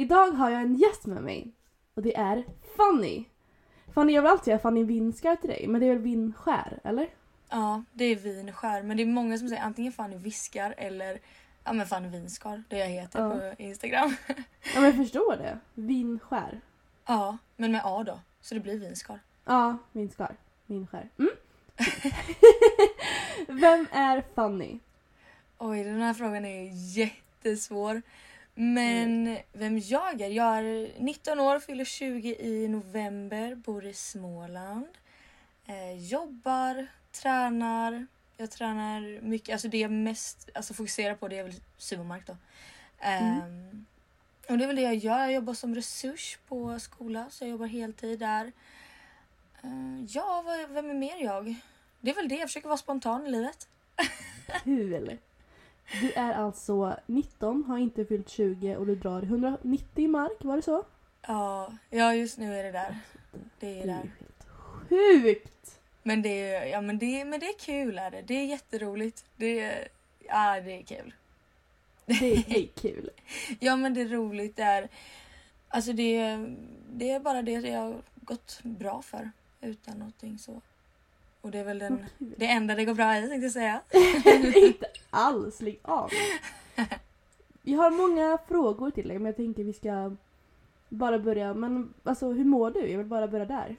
Idag har jag en gäst med mig och det är Fanny. Fanny, jag vill alltid säga Fanny Vinskär till dig, men det är väl Vinskär, eller? Ja, det är vinskär. Men det är många som säger antingen Fanny Viskar eller ja, men Fanny Vinskar. Det jag heter Ja. på Instagram. Ja, men jag förstår det. Vinskär. ja, men med A då. Så det blir Vinskar. Ja, Vinskar. Vinskär. Mm. Vem är Fanny? Oj, den här frågan är jättesvår. Men vem jag är? Jag är 19 år, fyller 20 i november, bor i Småland. Eh, jobbar, tränar. Jag tränar mycket. Alltså det jag mest alltså fokuserar på det är väl sumomark då. Ehm, och det är väl det jag gör. Jag jobbar som resurs på skola så jag jobbar heltid där. Eh, ja, vem är mer jag? Det är väl det. Jag försöker vara spontan i livet. Kul! Du är alltså 19, har inte fyllt 20 och du drar 190 mark, var det så? Ja, ja just nu är det där. Det Det är är där. helt sjukt! Men det är, ja, men det, men det är kul. Är det. det är jätteroligt. Det är, ja, det är kul. Det är, det kul. Ja men det är roligt. Det är, alltså det, det är bara det jag har gått bra för. Utan någonting så. Och det är väl den, det enda det går bra i tänkte jag säga. inte alls, lägg av. Vi har många frågor till dig men jag tänker vi ska bara börja. Men alltså hur mår du? Jag vill bara börja där.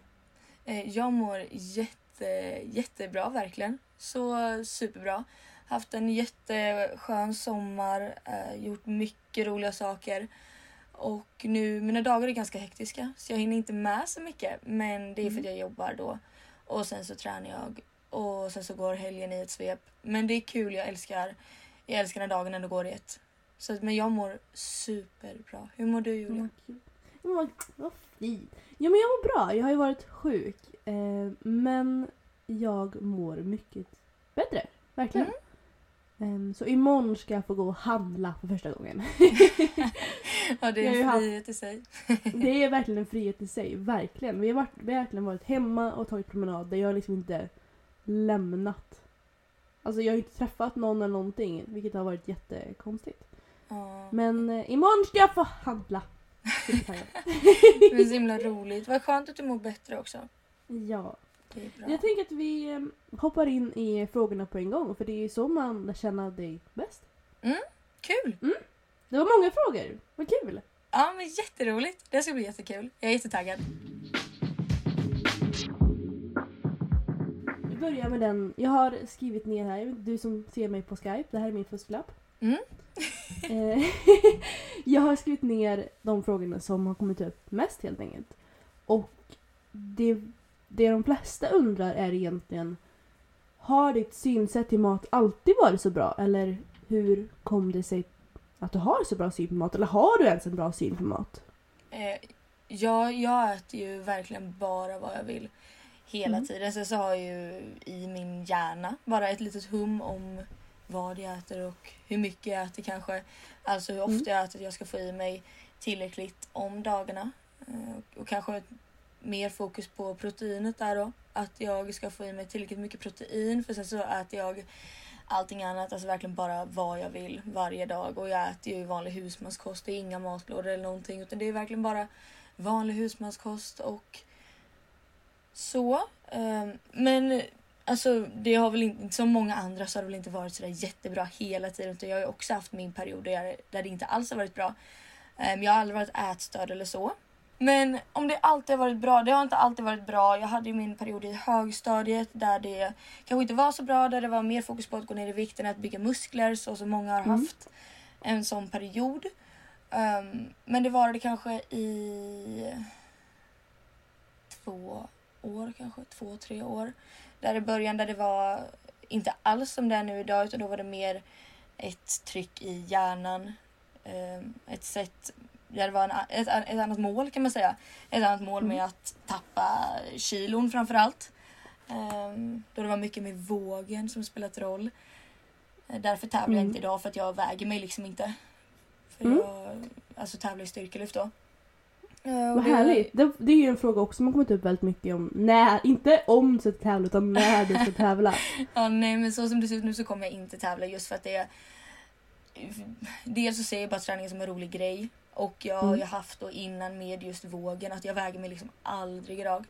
Eh, Jag mår jätte, jättebra verkligen. Så superbra. Haft en jätteskön sommar, eh, gjort mycket roliga saker. Och nu, mina dagar är ganska hektiska så jag hinner inte med så mycket. Men det är för att jag jobbar då. Och sen så tränar jag. Och sen så går helgen i ett svep. Men det är kul, jag älskar, jag älskar när dagen ändå går i ett. Så, men jag mår superbra. Hur mår du Julia? Kul. Men vad, fint. Ja men jag mår bra. Jag har ju varit sjuk. Eh, men jag mår mycket bättre. Verkligen. Ehm, så imorgon ska jag få gå och handla för första gången. Ja, det är en frihet i sig. Det är verkligen en frihet i sig, verkligen. Vi har, varit, vi har verkligen varit hemma och tagit promenader. Jag har liksom inte lämnat. Alltså jag har inte träffat någon eller någonting, vilket har varit jättekonstigt. Ja. Men eh, imorgon ska jag få handla. Det är så himla roligt. Vad skönt att du mår bättre också. ja. Jag tänker att vi eh, hoppar in i frågorna på en gång, för det är ju så man lär känna dig bäst. Kul! Det var många frågor, vad kul! Ja men jätteroligt. Det ska bli jättekul. Jag är jättetaggad. Vi börjar med den, jag har skrivit ner här, du som ser mig på Skype, det här är min fusklapp. Mm. Eh, jag har skrivit ner de frågorna som har kommit upp mest helt enkelt. Och det, det de flesta undrar är egentligen Har ditt synsätt till mat alltid varit så bra? Eller hur kom det sig att du har så bra syn på mat? Eller har du ens en bra syn på mat? Eh, jag, jag äter ju verkligen bara vad jag vill. Hela Mm. tiden. Sen så har jag ju i min hjärna bara ett litet hum om vad jag äter och hur mycket jag äter kanske. Alltså hur ofta Mm. jag äter. att Jag ska få i mig tillräckligt om dagarna. Eh, och kanske mer fokus på proteinet där då. Att jag ska få i mig tillräckligt mycket protein för sen så äter jag allting annat, alltså verkligen bara vad jag vill varje dag. Och jag äter ju vanlig husmanskost, det är inga matlådor eller någonting utan det är verkligen bara vanlig husmanskost och Så. Ehm, men alltså det har väl inte, som många andra så har det väl inte varit sådär jättebra hela tiden. Utan jag har ju också haft min period där, jag, där det inte alls har varit bra. Ehm, jag har aldrig varit ätstörd eller så. Men om det alltid har varit bra, det har inte alltid varit bra. Jag hade ju min period i högstadiet där det kanske inte var så bra, där det var mer fokus på att gå ner i vikten, att bygga muskler så som många har Mm. haft en sån period. Ehm, men det var det kanske i två år kanske, två, tre år. Där i början där det var inte alls som det är nu idag utan då var det mer ett tryck i hjärnan. Ehm, ett sätt där det var en, ett, ett annat mål kan man säga. Ett annat mål med att tappa kilon framförallt. Um, då det var mycket med vågen som spelat roll. Eh, Därför tävlar jag Mm. inte idag för att jag väger mig liksom inte. För Mm. jag alltså tävlar i styrkelyft då. Och Vad det- härligt. Det, det är ju en fråga också som har kommit upp väldigt mycket om när, inte om du ska tävla utan när du ska tävla. Ja, nej men så som det ser ut nu så kommer jag inte tävla just för att det är... Dels så ser jag bara träningen som en rolig grej. Och jag har Mm. haft då innan med just vågen att jag väger mig liksom aldrig idag.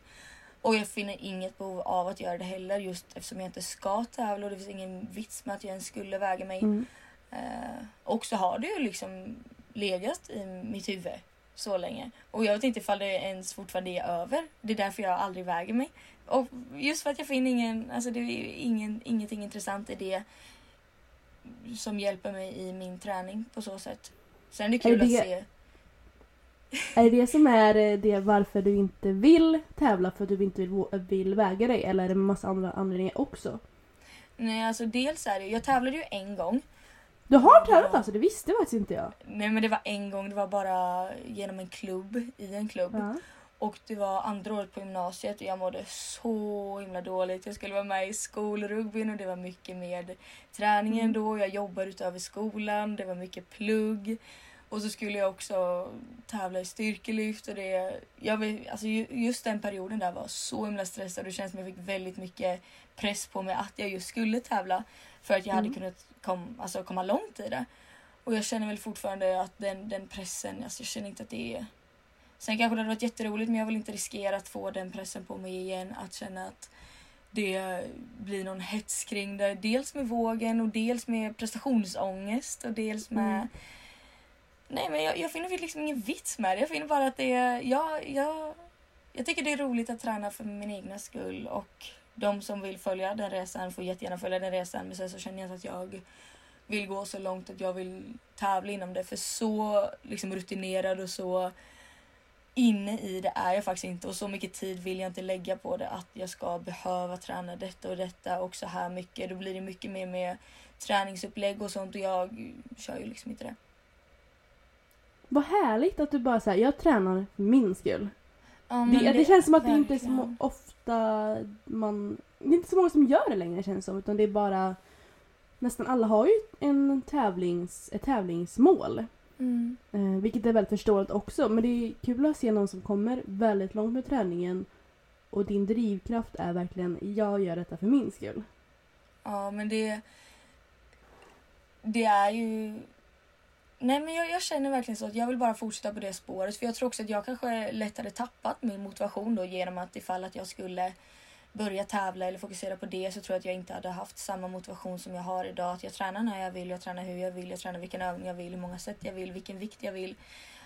Och jag finner inget behov av att göra det heller just eftersom jag inte ska tävla och det finns ingen vits med att jag ens skulle väga mig. Mm. Eh, och så har det ju liksom legat i mitt huvud så länge. Och jag vet inte ifall det ens fortfarande är över. Det är därför jag aldrig väger mig. Och just för att jag finner ingen, alltså det är ingen, ingenting intressant i det som hjälper mig i min träning på så sätt. Sen är det kul Är det- att se. Är det det som är eh, det varför du inte vill tävla för att du inte vill, vill väga dig eller är det en massa andra anledningar också? Nej alltså dels är det, jag tävlade ju en gång. Du har tävlat alltså? Det visste faktiskt inte jag. Nej men det var en gång, det var bara genom en klubb, i en klubb. Ja. Och det var andra året på gymnasiet och jag mådde så himla dåligt. Jag skulle vara med i skolrugbyn och det var mycket med träningen Mm. då. Jag jobbar utöver skolan, det var mycket plugg. Och så skulle jag också tävla i styrkelyft och det... Jag vet, alltså ju- just den perioden där var så himla stressad och det känns som jag fick väldigt mycket press på mig att jag just skulle tävla. För att jag hade Mm. kunnat kom, alltså komma långt i det. Och jag känner väl fortfarande att den, den pressen, alltså jag känner inte att det är... Sen kanske det hade varit jätteroligt men jag vill inte riskera att få den pressen på mig igen. Att känna att det blir någon hets kring det. Dels med vågen och dels med prestationsångest och dels med... Mm. Nej men jag, jag finner liksom ingen vits med det. Jag finner bara att det är... Jag, jag, jag tycker det är roligt att träna för min egna skull och de som vill följa den resan får jättegärna följa den resan. Men sen så känner jag inte att jag vill gå så långt att jag vill tävla inom det. För så liksom rutinerad och så inne i det är jag faktiskt inte och så mycket tid vill jag inte lägga på det att jag ska behöva träna detta och detta och så här mycket. Då blir det mycket mer med träningsupplägg och sånt och jag kör ju liksom inte det. Vad härligt att du bara säger jag tränar för min skull. Ja, Det, men det, känns som att det inte är så verkligen. ofta man... Det är inte så många som gör det längre känns det som. Utan det är bara... Nästan alla har ju en tävlings, ett tävlingsmål. Mm. Eh, vilket är väldigt förståeligt också. Men det är kul att se någon som kommer väldigt långt med träningen. Och din drivkraft är verkligen jag gör detta för min skull. Ja, men det... Det är ju... Nej, men jag, jag känner verkligen så att jag vill bara fortsätta på det spåret. För jag tror också att jag kanske lätt hade tappat min motivation då genom att ifall att jag skulle börja tävla eller fokusera på det så tror jag att jag inte hade haft samma motivation som jag har idag. Att jag tränar när jag vill, jag tränar hur jag vill, jag tränar vilken övning jag vill, hur många sätt jag vill, vilken vikt jag vill.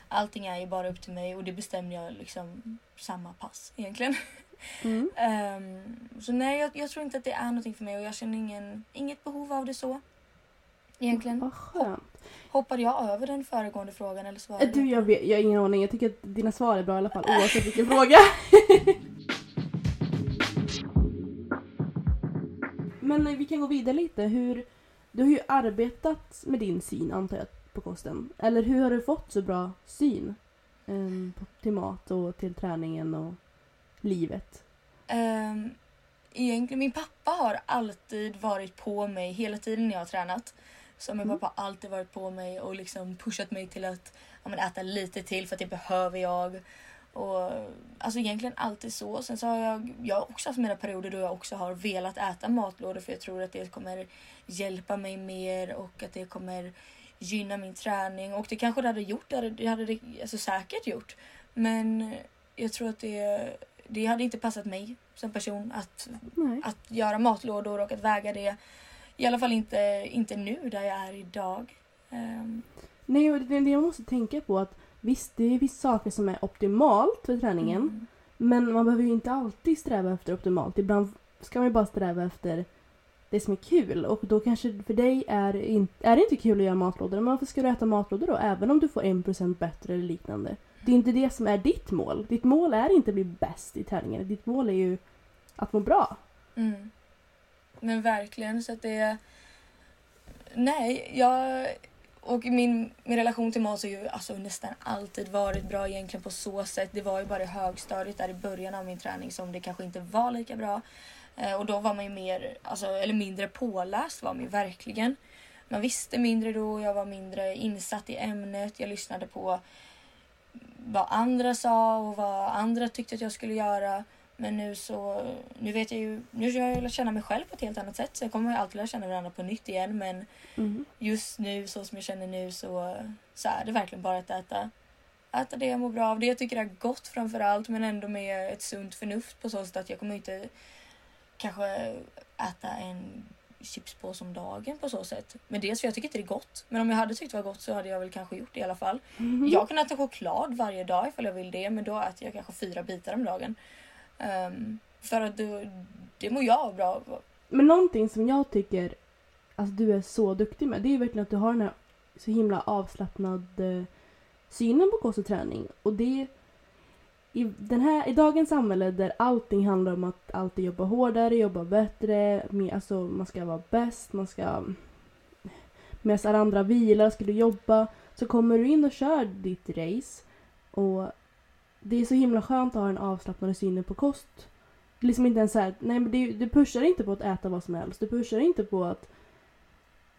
Allting är ju bara upp till mig och det bestämmer jag liksom samma pass egentligen. Mm. Ehm, så nej, jag, jag tror inte att det är någonting för mig och jag känner ingen, inget behov av det så. Egentligen. Vad skönt. Hoppade jag över den föregående frågan eller svarade Eh, Du, jag, vet, jag har ingen aning. Jag tycker att dina svar är bra i alla fall oavsett vilken fråga. Men eh, vi kan gå vidare lite. Hur, du har ju arbetat med din syn antar jag på kosten. Eller hur har du fått så bra syn på, till mat och till träningen och livet? Ehm, egentligen, min pappa har alltid varit på mig hela tiden när jag har tränat. Så min Mm. pappa har alltid varit på mig och liksom pushat mig till att ja, men äta lite till för att det behöver jag. Och, alltså egentligen alltid så. Sen så har jag, jag har också haft mina perioder då jag också har velat äta matlådor för jag tror att det kommer hjälpa mig mer och att det kommer gynna min träning. Och det kanske det hade gjort, det hade det hade alltså säkert gjort. Men jag tror att det det hade inte passat mig som person att, Nej. att göra matlådor och att väga det. I alla fall inte, inte nu där jag är idag. Ehm, Nej, och det det man måste tänka på att visst, det är vissa saker som är optimalt för träningen. mm. Men man behöver ju inte alltid sträva efter optimalt. Ibland ska man ju bara sträva efter det som är kul. Och då kanske för dig är, in, är det inte kul att göra matlådor. Men varför ska du äta matlådor då? Även om du får 1% bättre eller liknande. Det är inte det som är ditt mål. Ditt mål är inte att bli bäst i tävlingen. Ditt mål är ju att må bra. Mm. Men verkligen så att det... Nej, jag... Och min, min relation till mat har ju alltså nästan alltid varit bra egentligen på så sätt. Det var ju bara i högstadiet där i början av min träning som det kanske inte var lika bra. Eh, och då var man ju mer, alltså, eller mindre påläst var man ju verkligen. Man visste mindre då, jag var mindre insatt i ämnet. Jag lyssnade på vad andra sa och vad andra tyckte att jag skulle göra. Men nu så, nu vet jag ju, nu har jag lärt känna mig själv på ett helt annat sätt. Så jag kommer alltid lära känna varandra på nytt igen. Men Mm. just nu så som jag känner nu så, så är det verkligen bara att äta, äta det jag mår bra av. Det jag tycker är gott framför allt men ändå med ett sunt förnuft på så sätt att jag kommer inte kanske äta en chipspåse om dagen på så sätt. Men dels för jag tycker inte det är gott. Men om jag hade tyckt det var gott så hade jag väl kanske gjort det i alla fall. Mm. Jag kan äta choklad varje dag ifall jag vill det men då äter jag kanske fyra bitar om dagen. Um, för att det, det mår jag bra av. Men någonting som jag tycker alltså, du är så duktig med det är ju verkligen att du har den här så himla avslappnade eh, synen på kost och träning. Och det i, den här, I dagens samhälle där allting handlar om att alltid jobba hårdare, jobba bättre, mer, alltså man ska vara bäst, man ska medan alla andra vilar, ska du jobba så kommer du in och kör ditt race och det är så himla skönt att ha en avslappnade synen på kost. Det är liksom inte ens så här, nej men det, du pushar inte på att äta vad som helst. Du pushar inte på att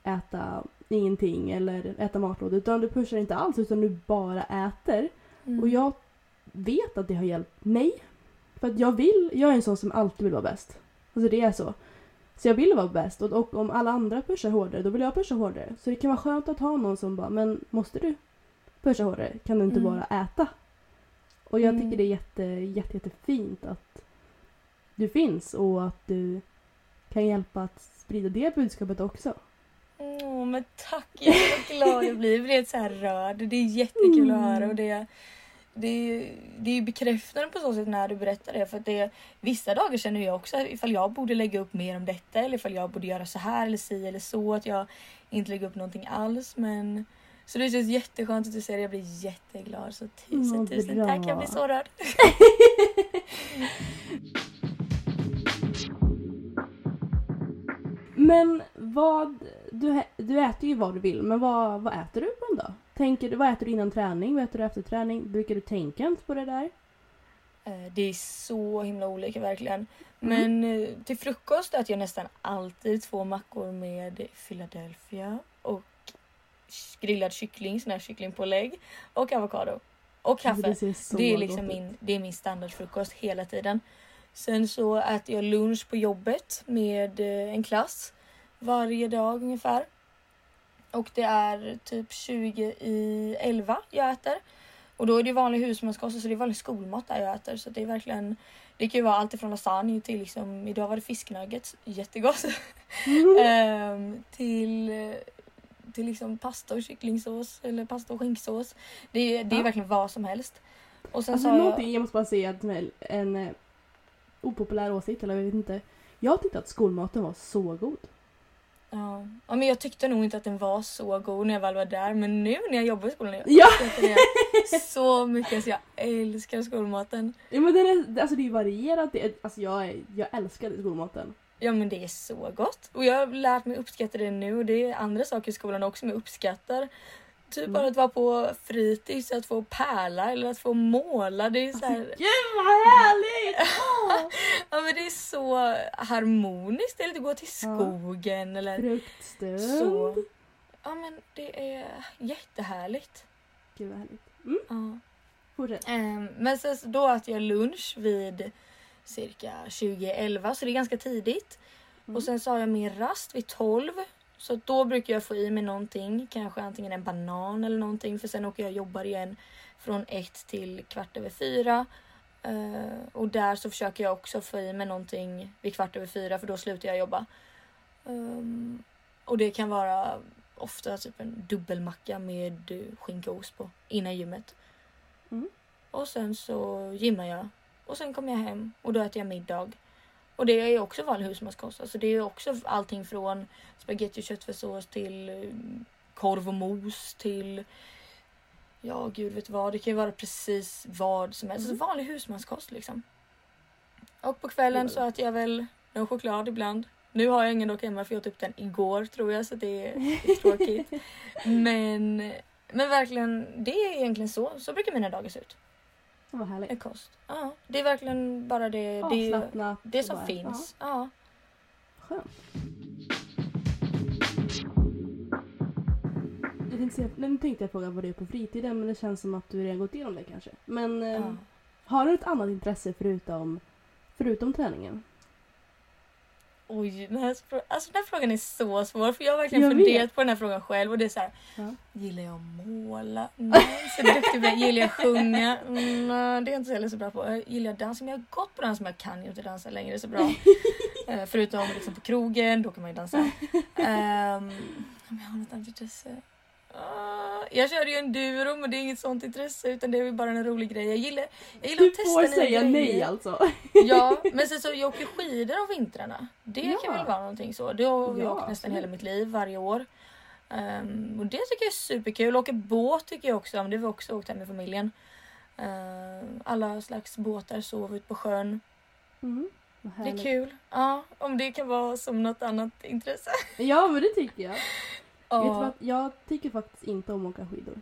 äta ingenting eller äta matlådor. Utan du pushar inte alls utan du bara äter. Mm. Och jag vet att det har hjälpt mig. För att jag vill, jag är en sån som alltid vill vara bäst. Alltså det är så. Så jag vill vara bäst och, och om alla andra pushar hårdare då vill jag pusha hårdare. Så det kan vara skönt att ha någon som bara, men måste du pusha hårdare? Kan du inte Mm. bara äta? Och jag Mm. tycker det är jätte, jätte, jättefint att du finns och att du kan hjälpa att sprida det budskapet också. Åh, men tack! Jag är så glad jag blir. Jag blir så här rörd. Det är jättekul att Mm. höra. Och det, det, är- det är ju bekräftande på så sätt när du berättar det. För att det, vissa dagar känner jag också ifall jag borde lägga upp mer om detta eller ifall jag borde göra så här eller si eller så. Att jag inte lägger upp någonting alls. Men, så det känns jätteskönt att du säger det. Jag blir jätteglad. Så tusen, Vad tusen bra. tack. Jag blir så rörd. Men vad, du, du äter ju vad du vill, men vad, vad äter du på en dag? Tänker du, vad äter du innan träning? Vad äter du efter träning? Brukar du tänka ens på det där? Eh, Det är så himla olika verkligen. Men eh, till frukost äter jag nästan alltid två mackor med Philadelphia och grillad kyckling, sån här kycklingpålägg och avokado. Och kaffe. Alltså, det ser så Det är liksom min, det är min standardfrukost hela tiden. Sen så äter jag lunch på jobbet med eh, en klass varje dag ungefär. Och det är typ 20 i 11 jag äter. Och då är det vanlig husmanskost så det är vanlig skolmat där jag äter. Så det är verkligen det kan ju vara allt ifrån lasagne till liksom, idag var det fisknuggets, jättegott. Ehm, till, till liksom pasta och kycklingsås eller pasta och skinksås. Det, är- det är Ja. verkligen vad som helst. Och sen Alltså någonting, jag, jag måste bara säga att en, eh, opopulär åsikt, eller jag vet inte. Jag tyckte att skolmaten var så god. ja. ja, men jag tyckte nog inte att den var så god när jag väl var där men nu när jag jobbar i skolan jag Ja! så mycket så jag älskar skolmaten. Ja men den är, alltså det är varierat. Det är, alltså jag, jag älskade skolmaten. Ja men det är så gott. Och jag har lärt mig uppskatta det nu och det är andra saker i skolan också som jag uppskattar. Typ Mm. bara att vara på fritids, att få pärla eller att få måla. Det är så här, Gud vad härligt! Ja, men det är så harmoniskt. Eller att gå till Ja. skogen eller Fruktstund. så. Ja men det är jättehärligt. Gud vad härligt. Mm, Ja. Ehm, men sen då äter jag lunch vid cirka 20.11 så det är ganska tidigt. Mm. Och sen så har jag min rast vid 12. Så då brukar jag få i mig någonting, kanske antingen en banan eller någonting för sen åker jag och jobbar igen från 1 till kvart över 4. Eh, och där så försöker jag också få i mig någonting vid kvart över fyra för då slutar jag jobba. Um, och det kan vara ofta typ en dubbelmacka med skinka och ost på innan gymmet. Mm. Och sen så gymmar jag och sen kommer jag hem och då äter jag middag. Och det är ju också vanlig husmanskost. Alltså det är också allting från spagetti och köttfärssås till eh, korv och mos till ja gud vet vad. Det kan ju vara precis vad som helst. Mm. Alltså vanlig husmanskost liksom. Och på kvällen så äter jag väl en choklad ibland. Nu har jag ingen dock hemma för jag åt upp den igår tror jag så det är lite tråkigt. Men, men verkligen, det är egentligen så. Så brukar mina dagar se ut. Vad härligt. Kost. Ja, det är verkligen bara det, det, Avslappnat. det som bara- finns. Ja. Ja, skönt. Jag tänkte, säga, nu tänkte jag fråga vad du gör på fritiden men det känns som att du redan gått igenom det kanske. Men eh, Ja. har du ett annat intresse förutom, förutom träningen? Oj, den här, alltså den här frågan är så svår för jag har verkligen Jag funderat vet. på den här frågan själv och det är så här. Ja. Gillar jag att måla? Nej, så duktig. Gillar jag att sjunga? Mm, nej, det är jag inte heller så bra på. Gillar jag dans? Men jag har gått på dans men jag kan ju inte dansa längre så bra. Eh, Förutom liksom på krogen, då kan man ju dansa. Um, jag har något annat intresse? Ah, jag körde ju enduro men det är inget sånt intresse utan det är väl bara en rolig grej. Jag gillar, jag gillar Du att testa får nya säga grejer. nej alltså. Ja, men sen så jag åker skidor om vintrarna. Det Ja. kan väl vara någonting så. Det har jag Ja, åkt nästan hela mitt liv varje år. Ehm, och det tycker jag är superkul. Åka båt tycker jag också om. Det har vi också åkt hem med familjen. Ehm, alla slags båtar, sova ut på sjön. Mm, Det är kul. Ja, om det kan vara som något annat intresse. Ja men det tycker jag. Vet du Ja. vad? Jag tycker faktiskt inte om att åka skidor.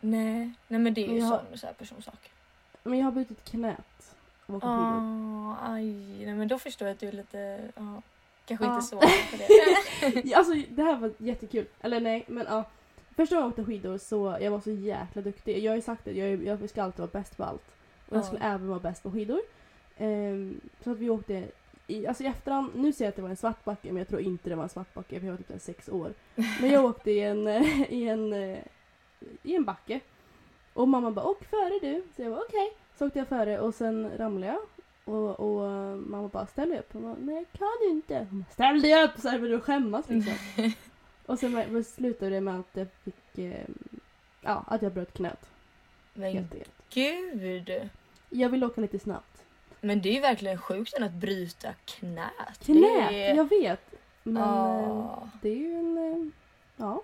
Nej, nej men det är ju Jag sån så här personsak. Men jag har brutit knät av att åka skidor. Ah, aj, nej men då förstår jag att du är lite, ja, kanske Ja. inte så det. Ja, Alltså det här var jättekul. Eller nej, men ja. Första gången jag åkte skidor så jag var så jäkla duktig. Jag har ju sagt det, jag, jag ska alltid vara bäst på allt. Och jag Ja. skulle även vara bäst på skidor. Ehm, så att vi åkte i, alltså i efterhand, nu säger jag att det var en svart backe men jag tror inte det var en svart backe för jag var typ där sex år. Men jag åkte i en, eh, i en, eh, i en backe. Och mamma bara åk före du. Så jag bara okej. Så åkte jag före och sen ramlade jag. Och, och eh, mamma bara ställ dig upp. Hon bara, nej jag kan inte. Hon bara, ställ dig upp! Så här började skämmas liksom. Och sen var- slutade det med att jag fick, ja att jag bröt knät. Men Helt gud! Jag vill åka lite snabbt. Men det är ju verkligen sjukt att bryta knät. Knät! Det är, Jag vet. Men Ja. det är ju en, eh, ja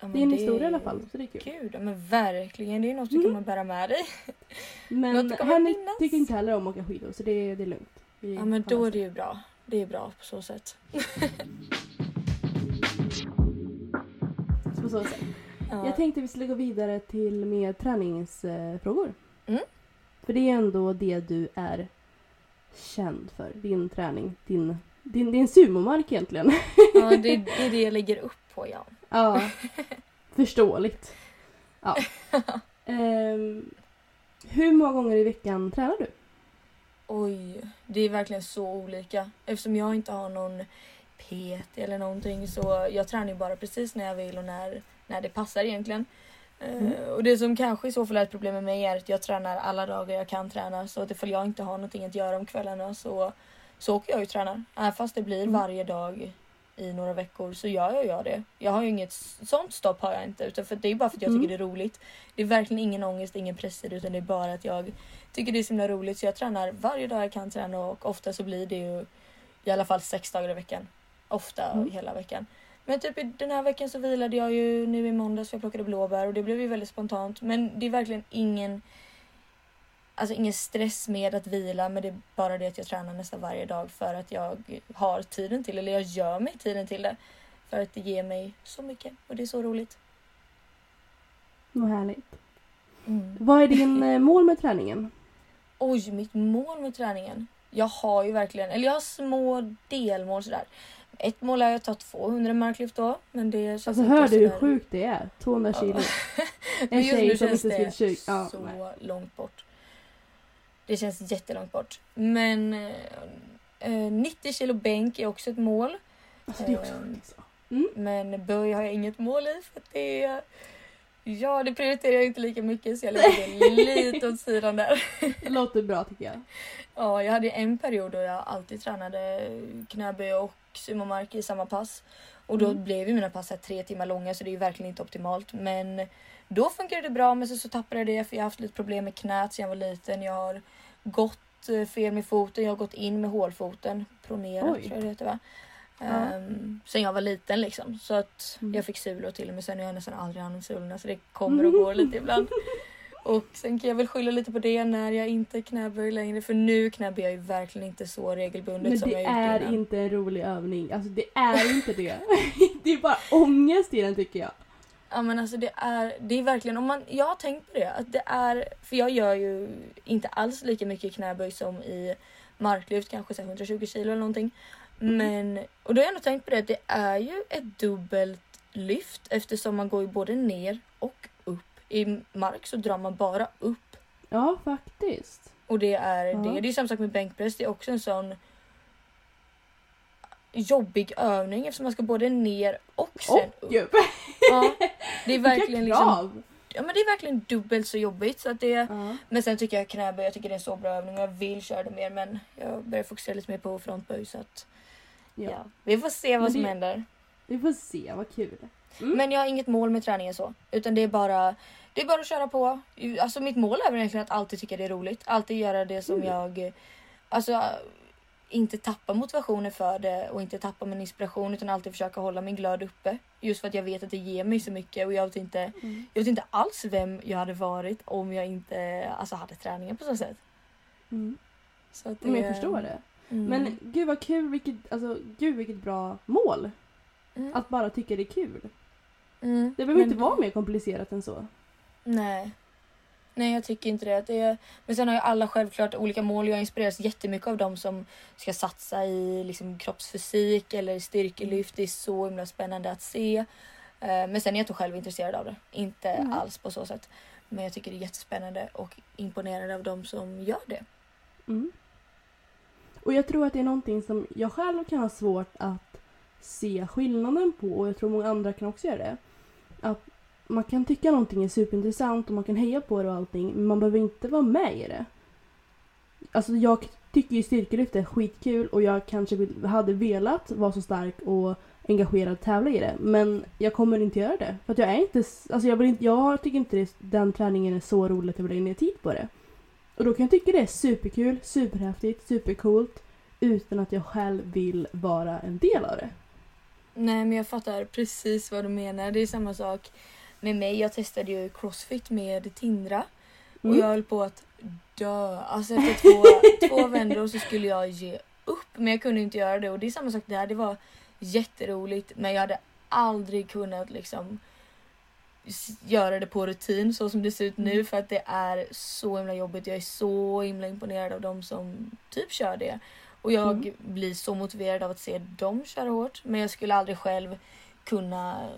Ja, det är en historia i alla fall. Så det är kul. Gud, men verkligen. Det är något du Mm. kan bära med dig. Men kommer Henrik tycker inte heller om att åka skidor så det är, det är lugnt. Vi Ja, men då är det ju bra. Det är bra på så sätt. det. På så sätt. Ja. Jag tänkte vi skulle gå vidare till mer träningsfrågor. Mm. För det är ändå det du är känd för. Din träning, din, din, din sumomark egentligen. ja, det, det är det jag lägger upp på, ja. Ja, förståeligt. Ja. Ehm, hur många gånger i veckan tränar du? Oj, det är verkligen så olika. Eftersom jag inte har någon PT eller någonting så jag tränar ju bara precis när jag vill och när, när det passar egentligen. Eh, Mm. och det som kanske i så fall är ett problem med mig är att jag tränar alla dagar jag kan träna så att ifall jag inte har någonting att göra om kvällarna så, så åker jag och tränar. Även fast det blir Mm. varje dag i några veckor så gör jag jag det. Jag har ju inget sånt stopp har jag inte utan för det är bara för att jag Mm. tycker det är roligt. Det är verkligen ingen ångest, ingen press utan det är bara att jag tycker det är så himla roligt så jag tränar varje dag jag kan träna och ofta så blir det ju i alla fall sex dagar i veckan. Ofta Mm. hela veckan. Men typ i den här veckan så vilade jag ju nu i måndags för jag plockade blåbär och det blev ju väldigt spontant. Men det är verkligen ingen Alltså ingen stress med att vila men det är bara det att jag tränar nästan varje dag för att jag har tiden till eller jag gör mig tiden till det. För att det ger mig så mycket och det är så roligt. Vad härligt. Mm. Vad är din eh, mål med träningen? Oj, mitt mål med träningen. Jag har ju verkligen, eller jag har små delmål sådär. Ett mål är att ta 200 marklyft då. Men det känns Alltså inte hör du hur sjukt det är? 200 Ja. kilo. En tjej som känns inte det skulle tjugo- ja, så nej. långt bort. Det känns jättelångt bort. Men eh, eh, 90 kilo bänk är också ett mål. Alltså det är också Ehm, sjukt. så. Men böj har jag inget mål i för att det är... Ja, det prioriterar jag inte lika mycket så jag lägger lite åt sidan där. Det låter bra tycker jag. Ja, jag hade en period då jag alltid tränade knäböj och sumomark i samma pass. Och då Mm. blev ju mina pass här tre timmar långa så det är ju verkligen inte optimalt. Men då funkade det bra men så, så tappade jag det för jag har haft lite problem med knät sedan jag var liten. Jag har gått eh, fel med foten, jag har gått in med hålfoten. Pronera tror jag det heter va? Ja. Ehm, sen jag var liten liksom. Så att Mm. jag fick sulor till och med sen har jag nästan aldrig använt sulorna så det kommer och går lite ibland. Och sen kan jag väl skylla lite på det när jag inte knäböjer längre för nu knäböjer jag ju verkligen inte så regelbundet Men som det jag gjort är innan. inte en rolig övning. Alltså det är inte det. det är bara ångest i den tycker jag. Ja men alltså det är, det är verkligen, om man, jag har tänkt på det, att det är, för jag gör ju inte alls lika mycket knäböj som i marklyft, kanske så här 120 kilo eller någonting. Mm. Men, och då har jag ändå tänkt på det, att det är ju ett dubbelt lyft eftersom man går ju både ner och. I mark så drar man bara upp Ja, faktiskt. och det är Ja. det. Det är samma sak med bänkpress, det är också en sån jobbig övning eftersom man ska både ner och sen upp. upp. Ja, det är verkligen liksom! Ja men det är verkligen dubbelt så jobbigt. Så att det, Ja. men sen tycker jag knäböj, jag tycker det är en så bra övning och jag vill köra det mer men jag börjar fokusera lite mer på frontböj så att ja. Ja. Vi får se vad som det- händer. Vi får se, vad kul. Mm. Men jag har inget mål med träningen så. Utan det är bara det är bara att köra på. Alltså mitt mål är väl egentligen att alltid tycka det är roligt. Alltid göra det som Mm. jag... Alltså inte tappa motivationen för det och inte tappa min inspiration utan alltid försöka hålla min glöd uppe. Just för att jag vet att det ger mig så mycket och jag vet inte, Mm. jag vet inte alls vem jag hade varit om jag inte alltså, hade träningen på så sätt. Mm. Så att Men jag förstår det. Mm. Men gud vad kul, vilket, alltså, gud vilket bra mål. Mm. Att bara tycka det är kul. Mm. Det behöver Men- inte vara mer komplicerat än så. Nej. Nej jag tycker inte det. det är... Men sen har ju alla självklart olika mål. Jag inspireras jättemycket av dem som ska satsa i liksom, kroppsfysik eller styrkelyft. Det är så himla spännande att se. Eh, Men sen är jag inte själv intresserad av det. Inte Mm. alls på så sätt. Men jag tycker det är jättespännande och imponerad av dem som gör det. Mm. Och jag tror att det är någonting som jag själv kan ha svårt att se skillnaden på och jag tror många andra kan också göra det. Att man kan tycka någonting är superintressant och man kan heja på det och allting men man behöver inte vara med i det. Alltså jag tycker ju styrkelyft är skitkul och jag kanske hade velat vara så stark och engagerad och tävla i det men jag kommer inte göra det. För att jag är inte, alltså jag, vill inte, jag tycker inte det, den träningen är så rolig att jag vill lägga ner tid på det. Och då kan jag tycka det är superkul, superhäftigt, supercoolt utan att jag själv vill vara en del av det. Nej men jag fattar precis vad du menar. Det är samma sak med mig. Jag testade ju crossfit med Tindra. Och Mm. jag höll på att dö. Alltså efter två, två vändor så skulle jag ge upp. Men jag kunde inte göra det. Och det är samma sak där. Det var jätteroligt. Men jag hade aldrig kunnat liksom göra det på rutin så som det ser ut nu. Mm. För att det är så himla jobbigt. Jag är så himla imponerad av dem som typ kör det. Och jag Mm. blir så motiverad av att se dem köra hårt. Men jag skulle aldrig själv kunna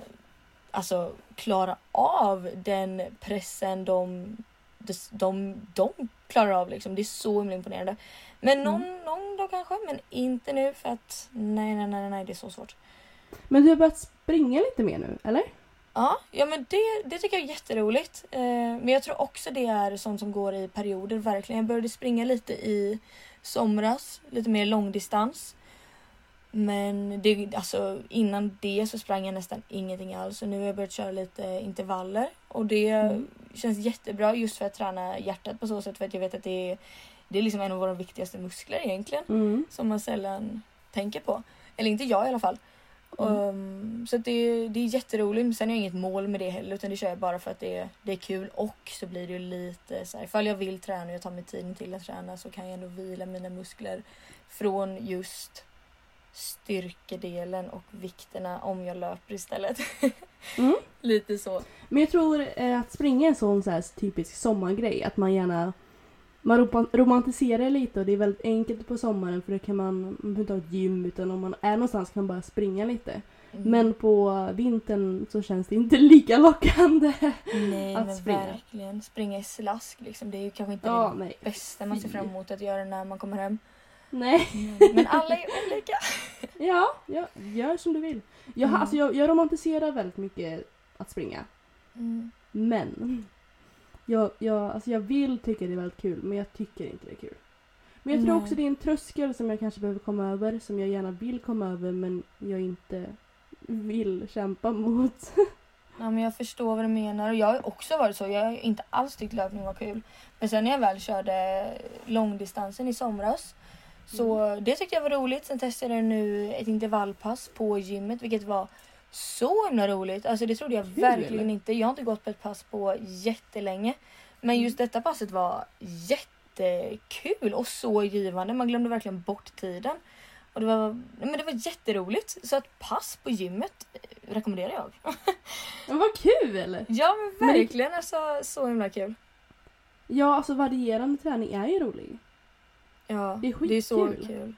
alltså, klara av den pressen de, de, de, de klarar av. Liksom. Det är så himla imponerande. Men någon, någon dag kanske, men inte nu för att nej, nej, nej, nej, det är så svårt. Men du har börjat springa lite mer nu, eller? Ja, ja men det, det tycker jag är jätteroligt. Eh, men jag tror också det är sånt som går i perioder, verkligen. Jag började springa lite i somras, lite mer långdistans. Men det, alltså, innan det så sprang jag nästan ingenting alls. Och nu har jag börjat köra lite intervaller. Och det Mm. känns jättebra just för att träna hjärtat på så sätt. För att jag vet att det är, det är liksom en av våra viktigaste muskler egentligen Mm. som man sällan tänker på. Eller inte jag i alla fall. Mm. Um, så det, det är jätteroligt. Men sen har jag inget mål med det heller utan det kör jag bara för att det, det är kul. Och så blir det ju lite så här, ifall jag vill träna och jag tar mig tiden till att träna så kan jag ändå vila mina muskler från just styrkedelen och vikterna om jag löper istället. Mm. lite så. Men jag tror eh, att springa är en sån så här typisk sommargrej. Att man gärna man romantiserar lite och det är väldigt enkelt på sommaren för då kan man, man behöver inte ha ett gym utan om man är någonstans kan man bara springa lite. Mm. Men på vintern så känns det inte lika lockande. Nej att men springa. verkligen. Springa i slask liksom. Det är ju kanske inte Ja, det nej. bästa man ser fram emot att göra när man kommer hem. Nej. Men alla är olika. Ja, ja, gör som du vill. Jag, har- Mm. alltså, jag, jag romantiserar väldigt mycket att springa. Mm. Men jag, jag, alltså jag vill tycka det är väldigt kul men jag tycker inte det är kul. Men jag tror Nej. också det är en tröskel som jag kanske behöver komma över som jag gärna vill komma över men jag inte vill kämpa mot. Ja, men jag förstår vad du menar och jag har också varit så. Jag har inte alls tyckt löpning var kul. Men sen när jag väl körde långdistansen i somras så det tyckte jag var roligt. Sen testade jag nu ett intervallpass på gymmet vilket var så himla roligt. Alltså det trodde jag Kul. verkligen inte. Jag har inte gått på ett pass på jättelänge. Men just detta passet var jättekul och så givande. Man glömde verkligen bort tiden. Och det var, men det var jätteroligt. Så att pass på gymmet rekommenderar jag. Men vad kul! Ja men Men- verkligen alltså så himla kul. Ja, alltså varierande träning är ju rolig. Ja, Det är det är så kul.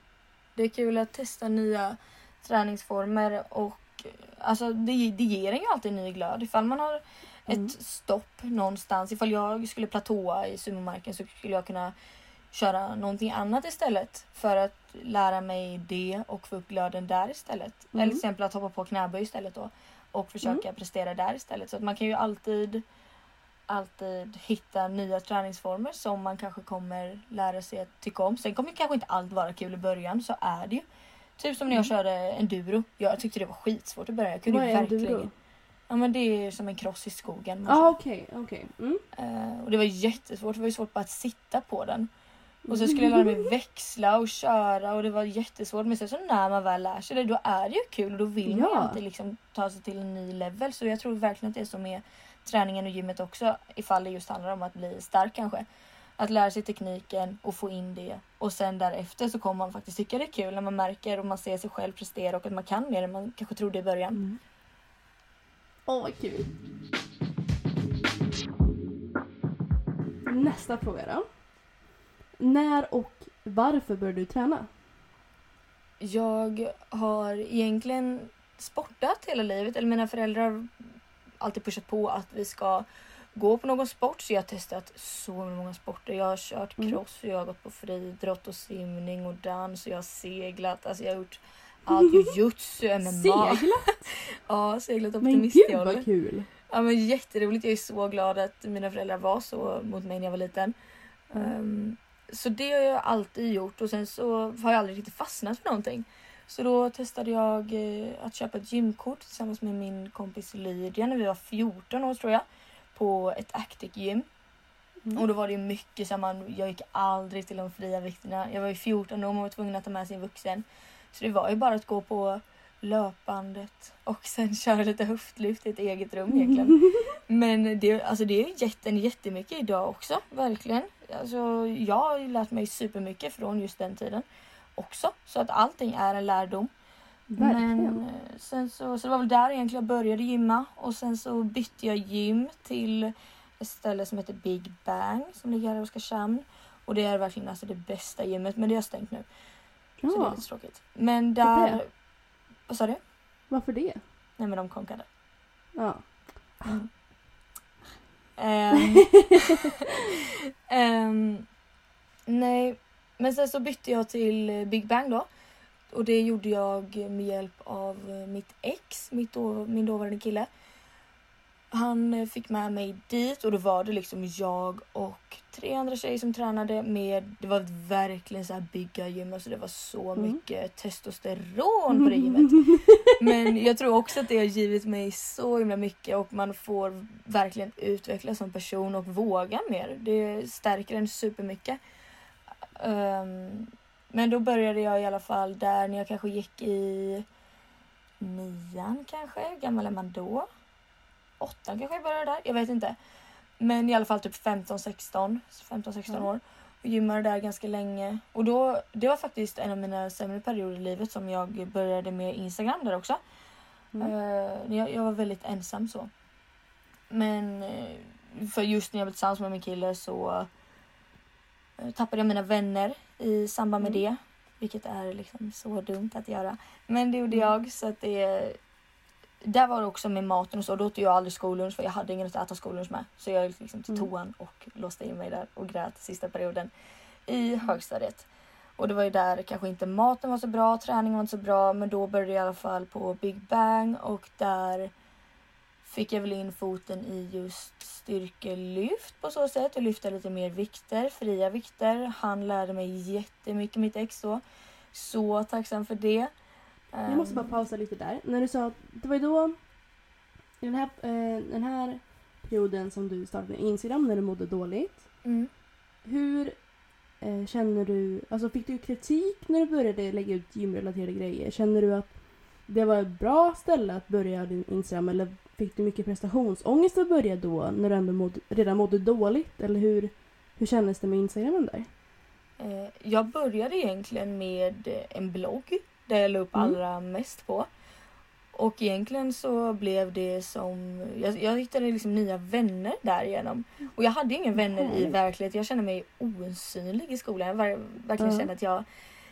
Det är kul att testa nya träningsformer och alltså det, det ger en ju alltid ny glöd. Ifall man har Mm. ett stopp någonstans. Ifall jag skulle platåa i sumomarken så skulle jag kunna köra någonting annat istället för att lära mig det och få upp glöden där istället. Mm. Eller till exempel att hoppa på knäböj istället då och försöka prestera där istället. Så att man kan ju alltid alltid hitta nya träningsformer som man kanske kommer lära sig att tycka om. Sen kommer kanske inte allt vara kul i början, så är det ju. Typ som när jag körde enduro. Jag tyckte det var skitsvårt i början. Jag kunde Vad är verkligen... enduro? Ja men det är som en cross i skogen. man Ja, kör. ah, okej, okej. Mm. Eh, och det var jättesvårt. Det var ju svårt bara att sitta på den. Och så skulle jag lära mig växla och köra och det var jättesvårt. Men sen så när man väl lär sig det då är det ju kul och då vill man ju Ja. alltid liksom ta sig till en ny level. Så jag tror verkligen att det är som med träningen och gymmet också. Ifall det just handlar om att bli stark kanske. Att lära sig tekniken och få in det. Och sen därefter så kommer man faktiskt tycka det är kul när man märker och man ser sig själv prestera och att man kan mer än man kanske trodde i början. Mm. Åh, vad kul. Nästa fråga då. När och varför började du träna? Jag har egentligen sportat hela livet. Eller mina föräldrar har alltid pushat på att vi ska gå på någon sport. Så jag har testat så många sporter. Jag har kört Mm. cross, och jag har gått på friidrott och simning och dans och jag har seglat. Alltså jag har gjort allt. Jujutsu, MMA. Segla? Ja, seglat Men gud vad kul! Ja men jätteroligt. Jag är så glad att mina föräldrar var så mot mig när jag var liten. Ehm, så det har jag alltid gjort och sen så har jag aldrig riktigt fastnat för någonting. Så då testade jag eh, att köpa ett gymkort tillsammans med min kompis Lydia när vi var 14 år tror jag. På ett Actic gym. Mm. Och då var det mycket så här, man, jag gick aldrig till de fria vikterna. Jag var ju 14 år och man var tvungen att ta med sin vuxen. Så det var ju bara att gå på löpbandet och sen köra lite höftlyft i ett eget rum egentligen. Men det, alltså det är ju jätten, jättemycket idag också, verkligen. Alltså, jag har lärt mig supermycket från just den tiden också. Så att allting är en lärdom. Verkligen. Men eh, sen så, så det var väl där egentligen jag började gymma och sen så bytte jag gym till ett ställe som heter Big Bang som ligger här i Oskarshamn. Och det är verkligen alltså det bästa gymmet men det har stängt nu. Så det är lite tråkigt. Men där... Vad sa du? varför det? Nej men de konkade. Ja. Ehm, ehm, nej, men sen så bytte jag till Big Bang då. Och det gjorde jag med hjälp av eh, mitt ex, mitt då, min dåvarande kille. Han eh, fick med mig dit och då var det liksom jag och tre andra tjejer som tränade med, det var verkligen så här bygga gym, alltså det var så Mm. mycket testosteron på det gymmet. Men jag tror också att det har givit mig så himla mycket och man får verkligen utvecklas som person och våga mer. Det stärker en supermycket. Um, men då började jag i alla fall där när jag kanske gick i nian kanske. Hur gammal är man då? Åttan kanske jag började där. Jag vet inte. Men i alla fall typ 15-16 15-16 Ja. år. Och gymmade där ganska länge. Och då, det var faktiskt en av mina sämre perioder i livet som jag började med Instagram där också. Mm. Eh, jag, jag var väldigt ensam så. Men eh, för just när jag blev tillsammans med min kille så tappade jag mina vänner i samband med Mm. det. Vilket är liksom så dumt att göra. Men det gjorde Mm. jag så att det där var det också med maten och så. Då åt jag aldrig skollunch för jag hade ingen att äta skollunch med. Så jag gick liksom till Mm. toan och låste in mig där och grät sista perioden i högstadiet. Och det var ju där kanske inte maten var så bra, träningen var inte så bra men då började jag i alla fall på Big Bang och där fick jag väl in foten i just styrkelyft på så sätt och lyfta lite mer vikter, fria vikter. Han lärde mig jättemycket, mitt ex då. Så tacksam för det. Jag måste bara pausa lite där. När du sa att det var ju då, i den här, eh, den här perioden som du startade Instagram när du mådde dåligt. Mm. Hur eh, känner du, alltså fick du kritik när du började lägga ut gymrelaterade grejer? Känner du att det var ett bra ställe att börja din Instagram eller fick du mycket prestationsångest att börja då när du ändå mådde, redan mådde dåligt? Eller hur, hur kändes det med Instagramen där? Eh, Jag började egentligen med en blogg där jag la upp Mm. allra mest på. Och egentligen så blev det som, jag, jag hittade liksom nya vänner därigenom. Och jag hade inga vänner i Härligt. verkligheten. Jag kände mig osynlig i skolan. Jag var, verkligen Ja. kände att jag,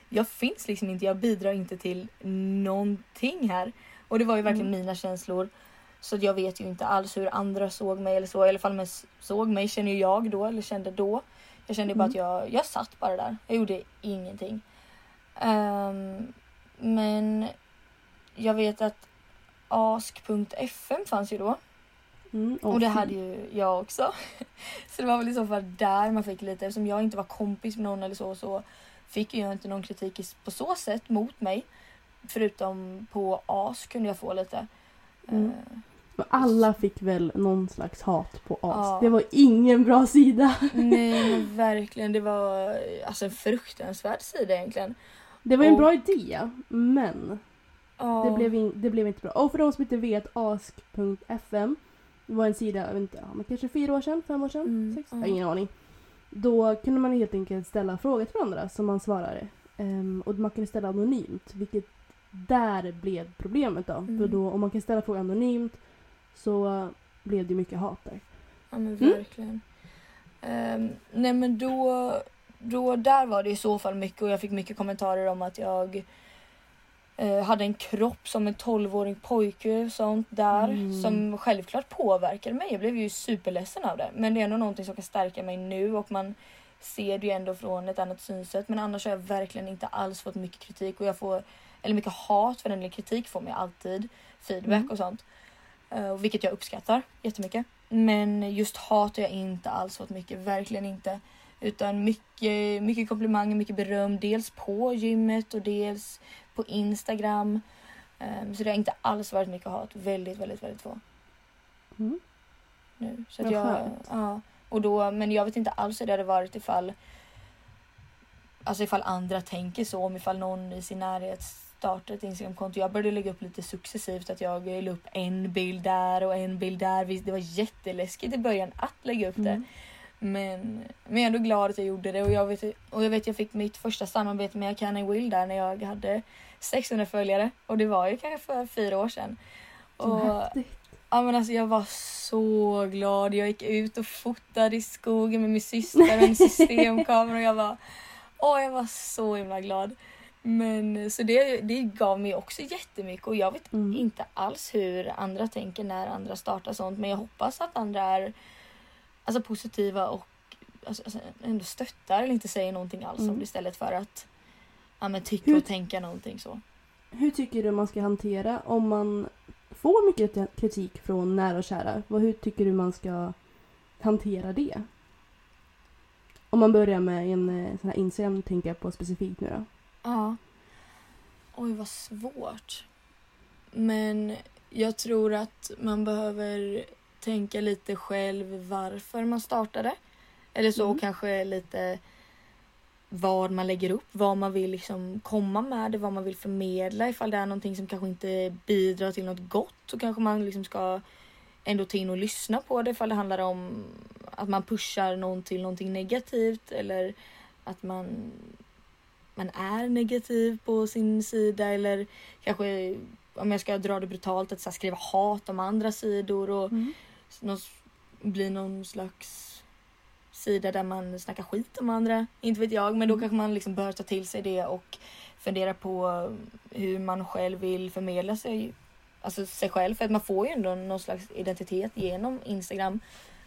jag finns liksom inte, jag bidrar inte till någonting här. Och det var ju verkligen Mm. mina känslor. Så jag vet ju inte alls hur andra såg mig eller så. I alla fall med såg mig känner ju jag då eller kände då. Jag kände bara Mm. att jag, jag satt bara där. Jag gjorde ingenting. Ehm, men jag vet att ask.fm fanns ju då. Mm, Och det hade ju jag också. Så det var väl i så fall där man fick lite. Eftersom jag inte var kompis med någon eller så så fick jag inte någon kritik på så sätt mot mig. Förutom på as kunde jag få lite. Mm. Eh, alla fick väl någon slags hat på AS. Ja. Det var ingen bra sida. nej verkligen det var alltså en fruktansvärd sida egentligen. Det var en Och- bra idé, men Ja. det blev, in, det blev inte bra. Och för de som inte vet, ask.fm var en sida, jag vet inte, ja, kanske fyra år sedan, fem år sedan, Mm, sex? ja. Jag har ingen aning. Då kunde man helt enkelt ställa frågor till varandra som man svarade. Ehm, och man kunde ställa anonymt, vilket där blev problemet då. Mm. För då, om man kan ställa frågor anonymt så blev det mycket hat där. Ja men Mm. verkligen. Ehm, nej men då, då, där var det i så fall mycket och jag fick mycket kommentarer om att jag eh, hade en kropp som en 12-årig pojke och sånt där Mm. som självklart påverkade mig. Jag blev ju superledsen av det. Men det är ändå någonting som kan stärka mig nu och man ser det ju ändå från ett annat synsätt. Men annars har jag verkligen inte alls fått mycket kritik och jag får, eller mycket hat för den kritik får mig alltid. Feedback Mm. och sånt. Och vilket jag uppskattar jättemycket. Men just hat har jag inte alls fått mycket, verkligen inte. Utan mycket, mycket komplimanger, mycket beröm. Dels på gymmet och dels på Instagram. Ehm, så det har inte alls varit mycket hat. Väldigt, väldigt, väldigt få Mm. nu. Så att jag, ja, och då, men jag vet inte alls hur det hade varit ifall Alltså ifall andra tänker så, om ifall någon i sin närhet startar ett Instagramkonto. Jag började lägga upp lite successivt att jag la upp en bild där och en bild där. Visst, Det var jätteläskigt i början att lägga upp det. Mm. Men, men jag är ändå glad att jag gjorde det och jag vet, och jag vet jag fick mitt första samarbete med and Will där när jag hade 600 följare och det var ju kanske för fyra år sedan. Och, ja, men alltså, jag var så glad. Jag gick ut och fotade i skogen med min syster med en systemkamera och jag var, åh, jag var så himla glad. Men så det, det gav mig också jättemycket och jag vet Mm. inte alls hur andra tänker när andra startar sånt men jag hoppas att andra är alltså, positiva och alltså, alltså, ändå stöttar eller inte säger någonting alls Mm. om det istället för att ja, men, tycka Hur- och tänka någonting så. Hur tycker du man ska hantera om man får mycket kritik från nära och kära? Vad, hur tycker du man ska hantera det? Om man börjar med en eh, sån här Instagram, tänker jag på specifikt nu då. Ja. Oj, vad svårt. Men jag tror att man behöver tänka lite själv varför man startade. Eller så Mm. kanske lite vad man lägger upp, vad man vill liksom komma med, vad man vill förmedla. Ifall det är någonting som kanske inte bidrar till något gott så kanske man liksom ska ändå ta in och lyssna på det. Ifall det handlar om att man pushar någon till någonting negativt eller att man man är negativ på sin sida eller kanske om jag ska dra det brutalt att så skriva hat om andra sidor och Mm. någon, bli någon slags sida där man snackar skit om andra. Inte vet jag men då Mm. kanske man liksom bör ta till sig det och fundera på hur man själv vill förmedla sig. Alltså sig själv för att man får ju ändå någon slags identitet genom Instagram.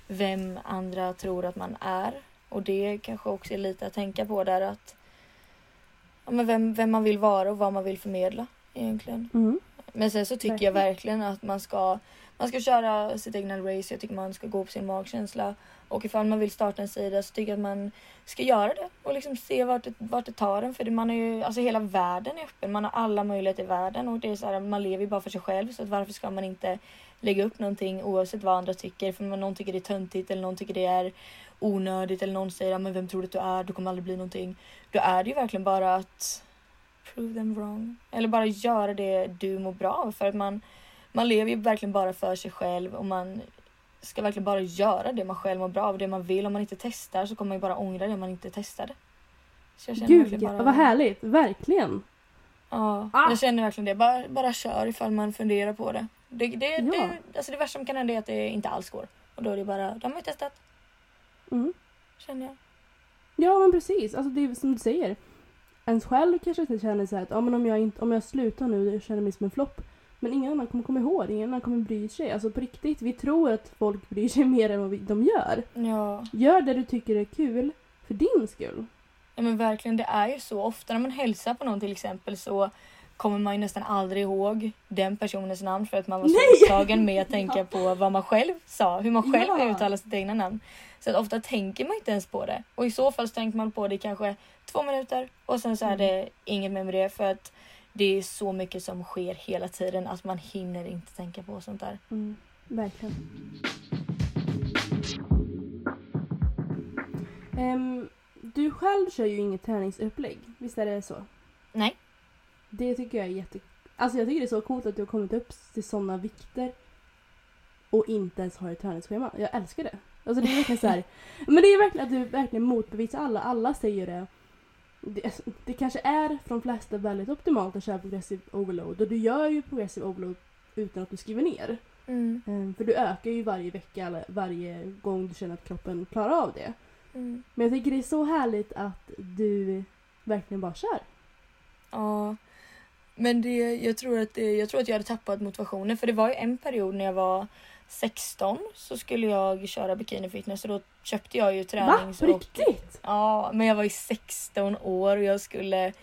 Vem andra tror att man är. Och det kanske också är lite att tänka på där att ja, men vem, vem man vill vara och vad man vill förmedla egentligen. Mm. Men sen så tycker jag verkligen att man ska, man ska köra sitt egna race. Jag tycker man ska gå på sin magkänsla. Och ifall man vill starta en sida så tycker jag att man ska göra det och liksom se vart det, vart det tar en. För det, man är ju, alltså hela världen är öppen. Man har alla möjligheter i världen och det är så här, man lever ju bara för sig själv. Så att varför ska man inte lägga upp någonting oavsett vad andra tycker? För någon tycker det är töntigt eller någon tycker det är onödigt eller någon säger men vem tror du att du är? Du kommer aldrig bli någonting. Då är det ju verkligen bara att prove them wrong. Eller bara göra det du mår bra av. För att man, man lever ju verkligen bara för sig själv och man ska verkligen bara göra det man själv mår bra av. Det man vill. Om man inte testar så kommer man ju bara ångra det man inte testade. Så Gud, bara... vad härligt. Verkligen. Ja, ah. jag känner verkligen det. Bara, bara kör ifall man funderar på det. Det, det, ja. det, alltså det värsta som kan hända är att det inte alls går. Och då är det bara, de har ju testat. Mm. Känner jag. Ja men precis, alltså det är som du säger. Ens själv kanske inte känner så här att ja, men om, jag inte, om jag slutar nu jag känner mig som en flopp. Men ingen annan kommer komma ihåg ingen annan kommer bry sig. Alltså på riktigt, vi tror att folk bryr sig mer än vad de gör. Ja. Gör det du tycker är kul, för din skull. Ja men verkligen, det är ju så. Ofta när man hälsar på någon till exempel så kommer man ju nästan aldrig ihåg den personens namn för att man var så upptagen med att tänka ja. på vad man själv sa, hur man själv ja. uttalar sitt egna namn. Så att ofta tänker man inte ens på det. Och i så fall så tänker man på det kanske två minuter och sen så är det mm. inget mer med det för att det är så mycket som sker hela tiden att man hinner inte tänka på sånt där. Mm, verkligen. Um, du själv kör ju inget träningsupplägg, visst är det så? Nej. Det tycker jag är jätte... Alltså jag tycker det är så coolt att du har kommit upp till sådana vikter och inte ens har ett träningsschema. Jag älskar det. Alltså det är verkligen så här, Men det är verkligen att du verkligen motbevisar alla. Alla säger det. Det. Det kanske är för de flesta väldigt optimalt att köra progressive overload och du gör ju progressive overload utan att du skriver ner. Mm. Ehm, för du ökar ju varje vecka eller varje gång du känner att kroppen klarar av det. Mm. Men jag tycker det är så härligt att du verkligen bara kör. Ja. Men det, jag, tror att det, jag tror att jag hade tappat motivationen för det var ju en period när jag var 16 så skulle jag köra bikini fitness och då köpte jag ju tränings... Va? På riktigt? ja, men jag var ju 16 år och jag skulle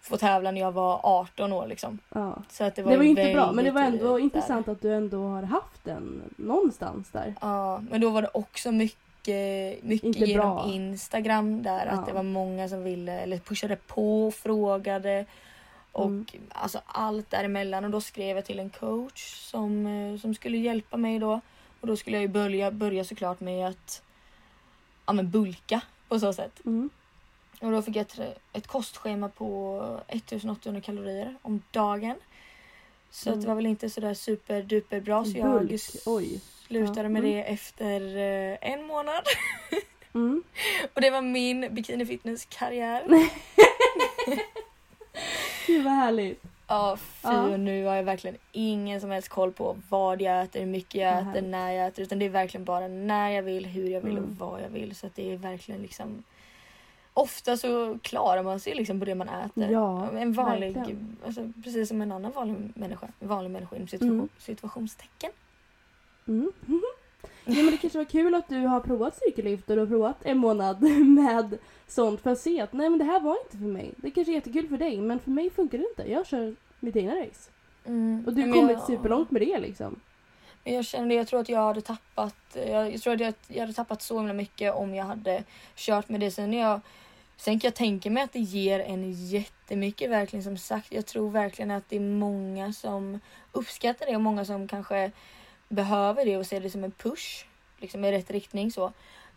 få tävla när jag var 18 år liksom. Ja. Så att det var, det var ju inte bra men det var ändå intressant att du ändå har haft den någonstans där. Ja, men då var det också mycket, mycket inte genom bra. Instagram där ja. att det var många som ville eller pushade på och frågade och mm. alltså allt däremellan och då skrev jag till en coach som, eh, som skulle hjälpa mig då. Och då skulle jag ju börja, börja såklart med att ja, men bulka på så sätt. Mm. Och då fick jag ett, ett kostschema på 1800 kalorier om dagen. Så mm. det var väl inte sådär superduper bra så jag Oj. slutade ja. med mm. det efter eh, en månad. Mm. och det var min bikini fitness karriär. Gud vad härligt. Ja, fy ja. och nu har jag verkligen ingen som helst koll på vad jag äter, hur mycket jag äter, härligt. när jag äter. Utan det är verkligen bara när jag vill, hur jag vill mm. och vad jag vill. Så det är verkligen liksom Ofta så klarar man sig liksom på det man äter. Ja, en vanlig, alltså, precis som en annan vanlig människa. En vanlig människa inom situation, mm. situationstecken. Mm. Ja, men det kanske var kul att du har provat cykellyft och du har provat en månad med sånt för att se att nej men det här var inte för mig. Det kanske är jättekul för dig men för mig funkar det inte. Jag kör mitt egna race. Mm. Och du har kommit jag... superlångt med det liksom. Men jag kände, jag tror att jag hade tappat, jag, jag tror att jag, jag hade tappat så himla mycket om jag hade kört med det. Sen jag Sen kan jag tänka mig att det ger en jättemycket verkligen som sagt. Jag tror verkligen att det är många som uppskattar det och många som kanske behöver det och ser det som en push liksom i rätt riktning så.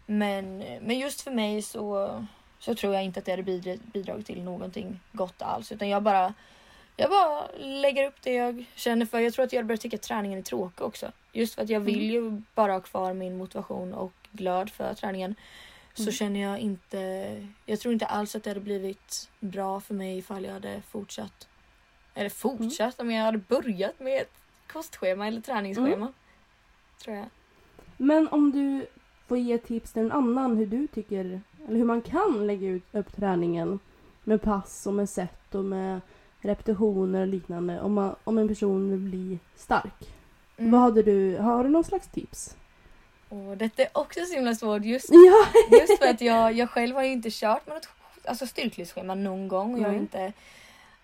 Men, men just för mig så, så tror jag inte att det hade bidragit till någonting gott alls utan jag bara jag bara lägger upp det jag känner för. Jag tror att jag börjar tycka att träningen är tråkig också. Just för att jag vill mm. ju bara ha kvar min motivation och glöd för träningen. Så mm. känner jag inte... Jag tror inte alls att det hade blivit bra för mig ifall jag hade fortsatt. Eller fortsatt, mm. om jag hade börjat med ett kostschema eller träningsschema. Mm tror jag. Men om du får ge tips till en annan hur du tycker, eller hur man kan lägga ut, upp träningen med pass och med set och med repetitioner och liknande om, man, om en person vill bli stark. Mm. Vad hade du, har du någon slags tips? Och detta är också så himla svårt just, ja. just för att jag, jag själv har ju inte kört med något alltså styrkelyftschema någon gång och jag har inte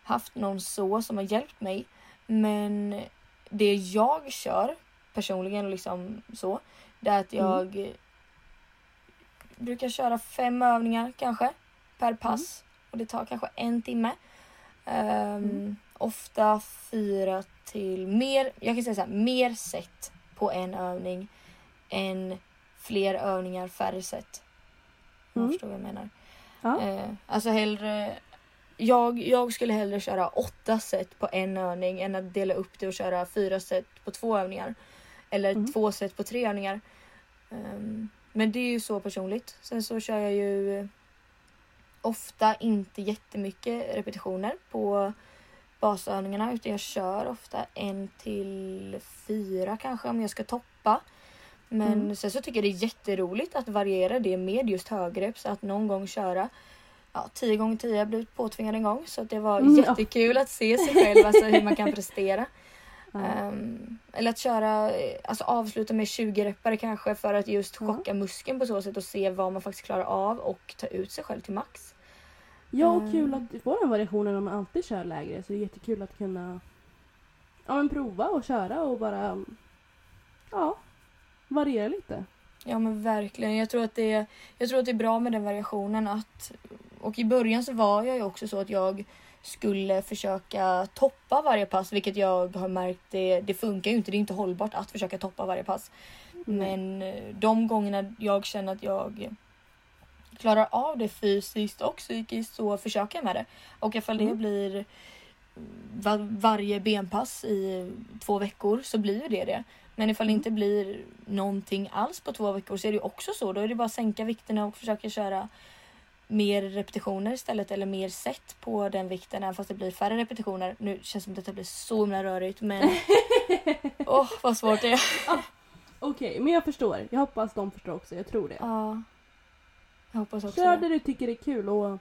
haft någon så som har hjälpt mig. Men det jag kör personligen liksom så. Det är att jag brukar köra fem övningar kanske per pass. Och det tar kanske en timme. Um, ofta fyra till mer, jag kan säga så här, mer set på en övning än fler övningar färre set. Om Mm. förstår vad jag menar. Ja. Eh, alltså hellre jag, jag skulle hellre köra åtta set på en övning än att dela upp det och köra fyra set på två övningar. Eller Mm. två set på tre övningar. Ehm, men det är ju så personligt. Sen så kör jag ju ofta inte jättemycket repetitioner på basövningarna utan jag kör ofta en till fyra kanske om jag ska toppa. Men Mm. sen så tycker jag det är jätteroligt att variera det med just högrepp så att någon gång köra ja, 10 gånger 10 jag blivit påtvingad en gång så att det var Mm, ja. jättekul att se sig själv, alltså hur man kan prestera. Ehm, eller att köra, alltså avsluta med 20 reppare kanske för att just chocka muskeln på så sätt och se vad man faktiskt klarar av och ta ut sig själv till max. Ja, och Eh. kul att få den variationen om man alltid kör lägre. Så det är jättekul att kunna ja, men prova och köra och bara ja, variera lite. Ja men verkligen. Jag tror, att det, jag tror att det är bra med den variationen. Att, och i början så var jag ju också så att jag skulle försöka toppa varje pass vilket jag har märkt det, det funkar ju inte. Det är inte hållbart att försöka toppa varje pass. Men eh, de gångerna jag känner att jag klarar av det fysiskt och psykiskt så försöker jag med det. Och ifall det Mm. blir va- varje benpass i två veckor så blir ju det det. Men ifall det inte blir någonting alls på två veckor så är det ju också så. Då är det bara att sänka vikterna och försöka köra mer repetitioner istället eller mer set på den vikten även fast det blir färre repetitioner. Nu känns det som att detta blir så himla rörigt men åh vad svårt det är. Okej, men jag förstår. Jag hoppas de förstår också. Jag tror det. Ja. Jag hoppas också Kör det. du tycker är kul och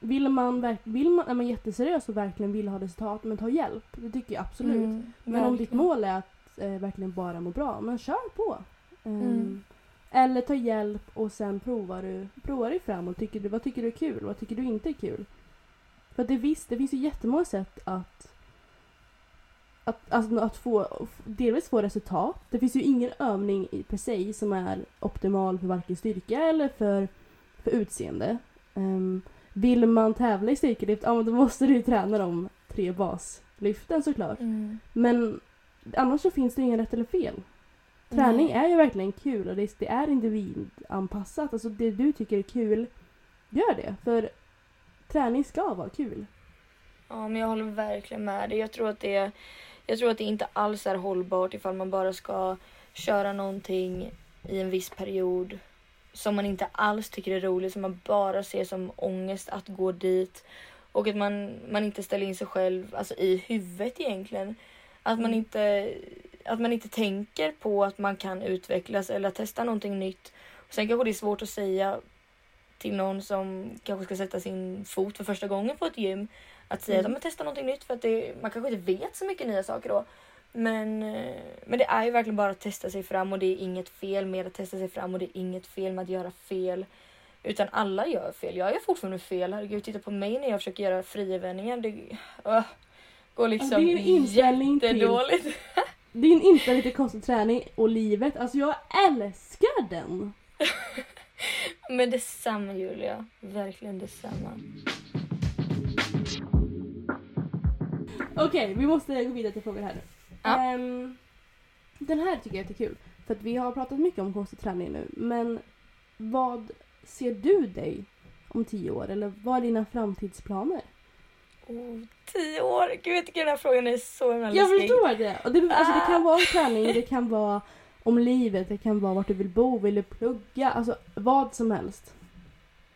vill man, vill man, är man jätteseriös och verkligen vill ha resultat men ta hjälp. Det tycker jag absolut. Mm, Men om ditt mål är att eh, verkligen bara må bra, men kör på. Ehm, Mm. Eller ta hjälp och sen provar du, provar dig fram och tycker du, vad tycker du är kul och vad tycker du inte är kul. För det, visst, det finns ju jättemånga sätt att att, alltså, att få, delvis få resultat. Det finns ju ingen övning i per se som är optimal för varken styrka eller för, för utseende. Ehm, vill man tävla i styrkelyft, ja då måste du ju träna de tre baslyften såklart. Mm. Men annars så finns det ingen rätt eller fel. Träning är ju verkligen kul och det, det är individanpassat. Alltså det du tycker är kul, gör det. För träning ska vara kul. Ja, men jag håller verkligen med dig. Jag tror att det, jag tror att det inte alls är hållbart ifall man bara ska köra någonting i en viss period som man inte alls tycker är roligt, som man bara ser som ångest att gå dit. Och att man, man inte ställer in sig själv alltså, i huvudet egentligen. Att man, Mm. inte, att man inte tänker på att man kan utvecklas eller testa någonting nytt. Och sen kanske det är svårt att säga till någon som kanske ska sätta sin fot för första gången på ett gym. Att säga Mm. att man testar någonting nytt för att det, man kanske inte vet så mycket nya saker då. Men, eh, men det är ju verkligen bara att testa sig fram och det är inget fel med att testa sig fram och det är inget fel med att göra fel. Utan alla gör fel. Jag gör fortfarande fel. Herregud, titta på mig när jag försöker göra frivändningar. Det uh, går liksom inställning till- jättedåligt. Din inställning till kost och träning och livet, alltså jag älskar den! Men detsamma Julia. Verkligen detsamma. Okej, vi måste gå vidare till frågor här nu. Ja. Ehm, den här tycker jag är jättekul. För att vi har pratat mycket om kost och träning nu. Men vad ser du dig om tio år? Eller vad är dina framtidsplaner? Oh, tio år! Gud jag tycker den här frågan är så himla Jag läskig. förstår det. Och det, alltså, det kan Ah. vara träning, det kan vara om livet, det kan vara vart du vill bo, vill du plugga, alltså vad som helst.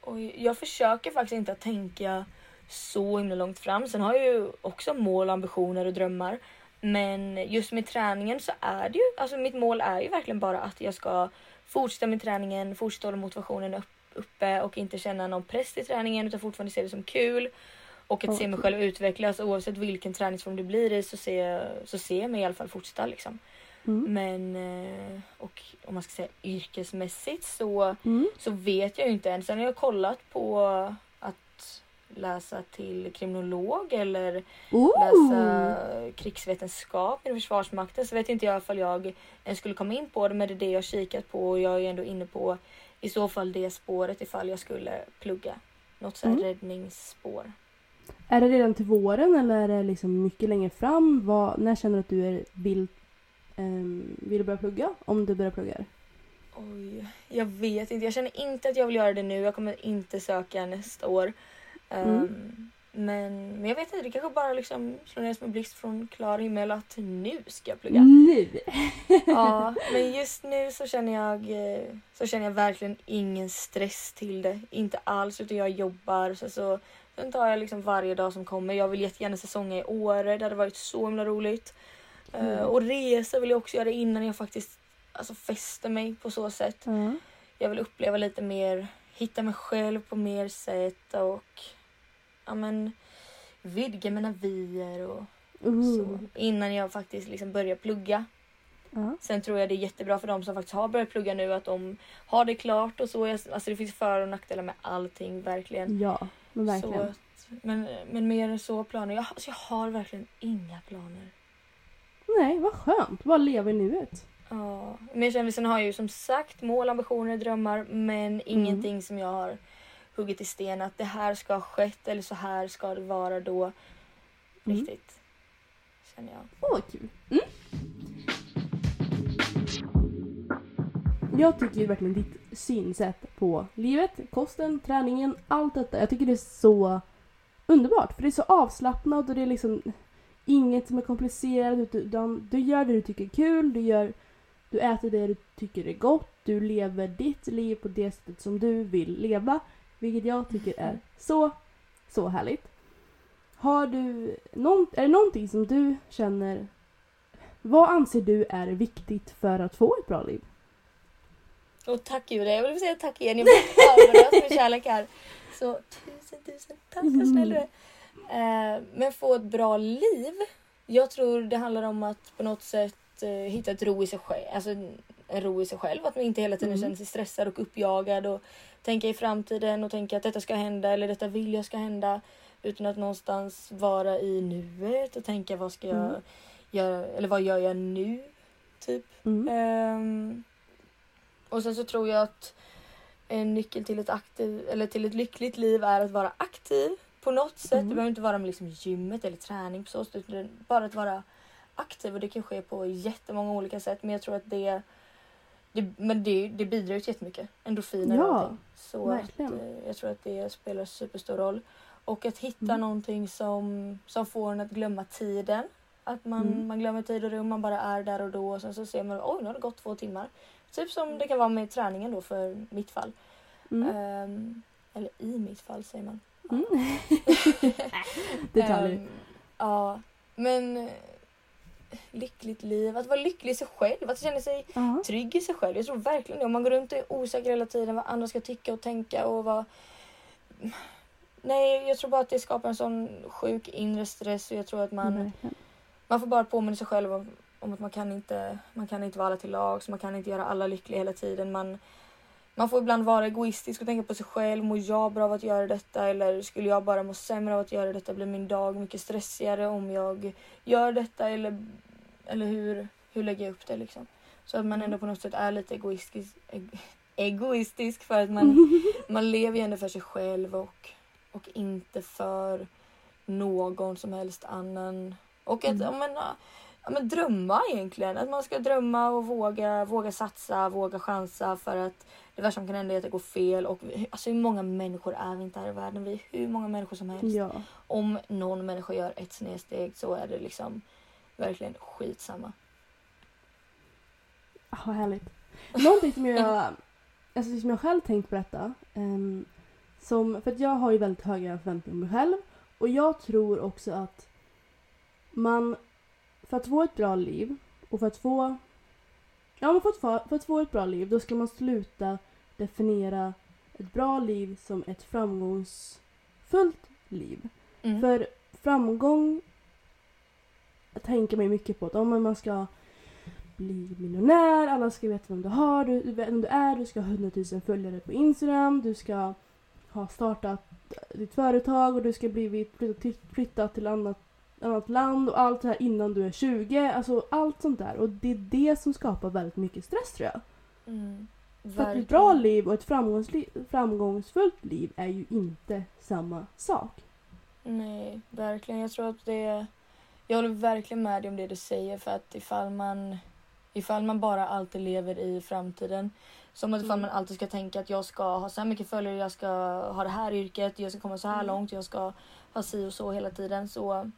Oj, jag försöker faktiskt inte att tänka så himla långt fram. Sen har jag ju också mål, ambitioner och drömmar. Men just med träningen så är det ju, alltså mitt mål är ju verkligen bara att jag ska fortsätta med träningen, fortsätta hålla motivationen upp, uppe och inte känna någon press i träningen utan fortfarande se det som kul. Och att se mig själv utvecklas oavsett vilken träningsform det blir i så ser, jag- så ser jag mig i alla fall fortsätta liksom. Mm. Men, eh, och om man ska säga yrkesmässigt så Mm. så vet jag ju inte än. Sen har jag kollat på att läsa till kriminolog eller Ooh. läsa krigsvetenskap inom Försvarsmakten så vet inte jag ifall jag ens skulle komma in på det men det är det jag kikat på och jag är ändå inne på i så fall det spåret ifall jag skulle plugga. Något sånt här Mm. räddningsspår. Är det redan till våren eller är det liksom mycket längre fram? Vad, när känner du att du är, vill, ehm, vill börja plugga? Om du börjar plugga? Oj, jag vet inte. Jag känner inte att jag vill göra det nu. Jag kommer inte söka nästa år. Mm. Ehm, men, men jag vet inte, det kanske bara liksom slår ner som en blixt från klar himmel att nu ska jag plugga. Nu! Ja, men just nu så känner jag eh, så känner jag verkligen ingen stress till det. Inte alls, utan jag jobbar. Så, så, sen tar jag liksom varje dag som kommer. Jag vill jättegärna säsonga i Åre. Det hade varit så himla roligt. Eh, Mm. och resa vill jag också göra innan jag faktiskt alltså, fäster mig på så sätt. Ja. Jag vill uppleva lite mer, hitta mig själv på mer sätt och ja men vidga mina vyer och Ooh. så. Innan jag faktiskt liksom börjar plugga. Ja. Sen tror jag det är jättebra för de som faktiskt har börjat plugga nu att de har det klart och så. Alltså det finns för och nackdelar med allting verkligen. ja, men Så verkligen. att, men, men mer än så planer. Jag, alltså jag har verkligen inga planer. Nej, vad skönt. Bara leva i nuet. Ja, men kändisen har ju som sagt mål, ambitioner, drömmar men ingenting som jag har huggit i sten att det här ska ha skett eller så här ska det vara då. Mm. Riktigt. Känner jag. Åh, vad kul. Mm. Jag tycker ju verkligen ditt synsätt på livet, kosten, träningen, allt detta. Jag tycker det är så underbart. För det är så avslappnat och det är liksom inget som är komplicerat. Utan du gör det du tycker är kul, du, gör, du äter det du tycker är gott, du lever ditt liv på det sättet som du vill leva. Vilket jag tycker är så, så härligt. Har du någon, är det någonting som du känner... Vad anser du är viktigt för att få ett bra liv? Och tack Julia, jag vill säga tack igen. Jag blir överöst med kärlek här. Så tusen tusen tack vad snäll du är. Eh, men få ett bra liv. Jag tror det handlar om att på något sätt eh, hitta ett ro i sig själv. Alltså en ro i sig själv. Att man inte hela tiden Mm. känner sig stressad och uppjagad och tänka i framtiden och tänka att detta ska hända eller detta vill jag ska hända. Utan att någonstans vara i nuet och tänka vad ska jag Mm. göra eller vad gör jag nu? Typ. Mm. Ehm, och sen så tror jag att en nyckel till ett, aktiv, eller till ett lyckligt liv är att vara aktiv på något sätt. Mm. Det behöver inte vara med liksom gymmet eller träning på så sätt utan bara att vara aktiv och det kan ske på jättemånga olika sätt men jag tror att det det, men det, det bidrar ju till jättemycket. Endorfiner och Ja, allting. Så att, verkligen. eh, jag tror att det spelar superstor roll. Och att hitta Mm. någonting som, som får en att glömma tiden. Att man, Mm. man glömmer tid och rum, man bara är där och då och sen så ser man oj nu har det gått två timmar. Typ som det kan vara med träningen då för mitt fall. Mm. Ehm, eller i mitt fall säger man. Mm. Detaljer. Ehm, ja, men eh, lyckligt liv, att vara lycklig i sig själv, att känna sig Ja. trygg i sig själv. Jag tror verkligen det. Om man går runt och är osäker hela tiden vad andra ska tycka och tänka och vad... Nej, jag tror bara att det skapar en sån sjuk inre stress och jag tror att man, Verkligen. man får bara påminna sig själv om, om att man kan inte man kan inte vara alla till lag, så man kan inte göra alla lyckliga hela tiden. Man, man får ibland vara egoistisk och tänka på sig själv. Mår jag bra av att göra detta eller skulle jag bara må sämre av att göra detta? Blir min dag mycket stressigare om jag gör detta eller, eller hur, hur lägger jag upp det liksom? Så att man ändå på något sätt är lite egoistisk, eg- egoistisk för att man, man lever ju ändå för sig själv och, och inte för någon som helst annan. Och att Mm. men, ja, men drömma egentligen. Att man ska drömma och våga, våga satsa, våga chansa för att det värsta som kan hända är att det går fel. Och alltså, hur många människor är vi inte här i världen? Vi är hur många människor som helst. Ja. Om någon människa gör ett snedsteg så är det liksom verkligen skitsamma. Ja, vad härligt. Någonting som jag, alltså som jag själv tänkt på detta. ehm, som, för att jag har ju väldigt höga förväntningar på mig själv. Och jag tror också att man, för att få ett bra liv och för att få, ja men för att få, för att få ett bra liv då ska man sluta definiera ett bra liv som ett framgångsfullt liv. Mm. För framgång tänker man ju mycket på att om man ska bli miljonär, alla ska veta vem du har, du, vem du är, du ska ha 100 000 följare på Instagram, du ska ha startat ditt företag och du ska bli flytta till, flytta till annat, annat land och allt det här innan du är 20. Alltså allt sånt där. Och det är det som skapar väldigt mycket stress tror jag. Mm. För att ett bra liv och ett framgångsfullt liv är ju inte samma sak. Nej, verkligen. Jag tror att det... Jag håller verkligen med dig om det du säger för att ifall man, ifall man bara alltid lever i framtiden som att ifall man alltid ska tänka att jag ska ha så här mycket följare, jag ska ha det här yrket, jag ska komma så här Mm. långt, jag ska ha si och så hela tiden så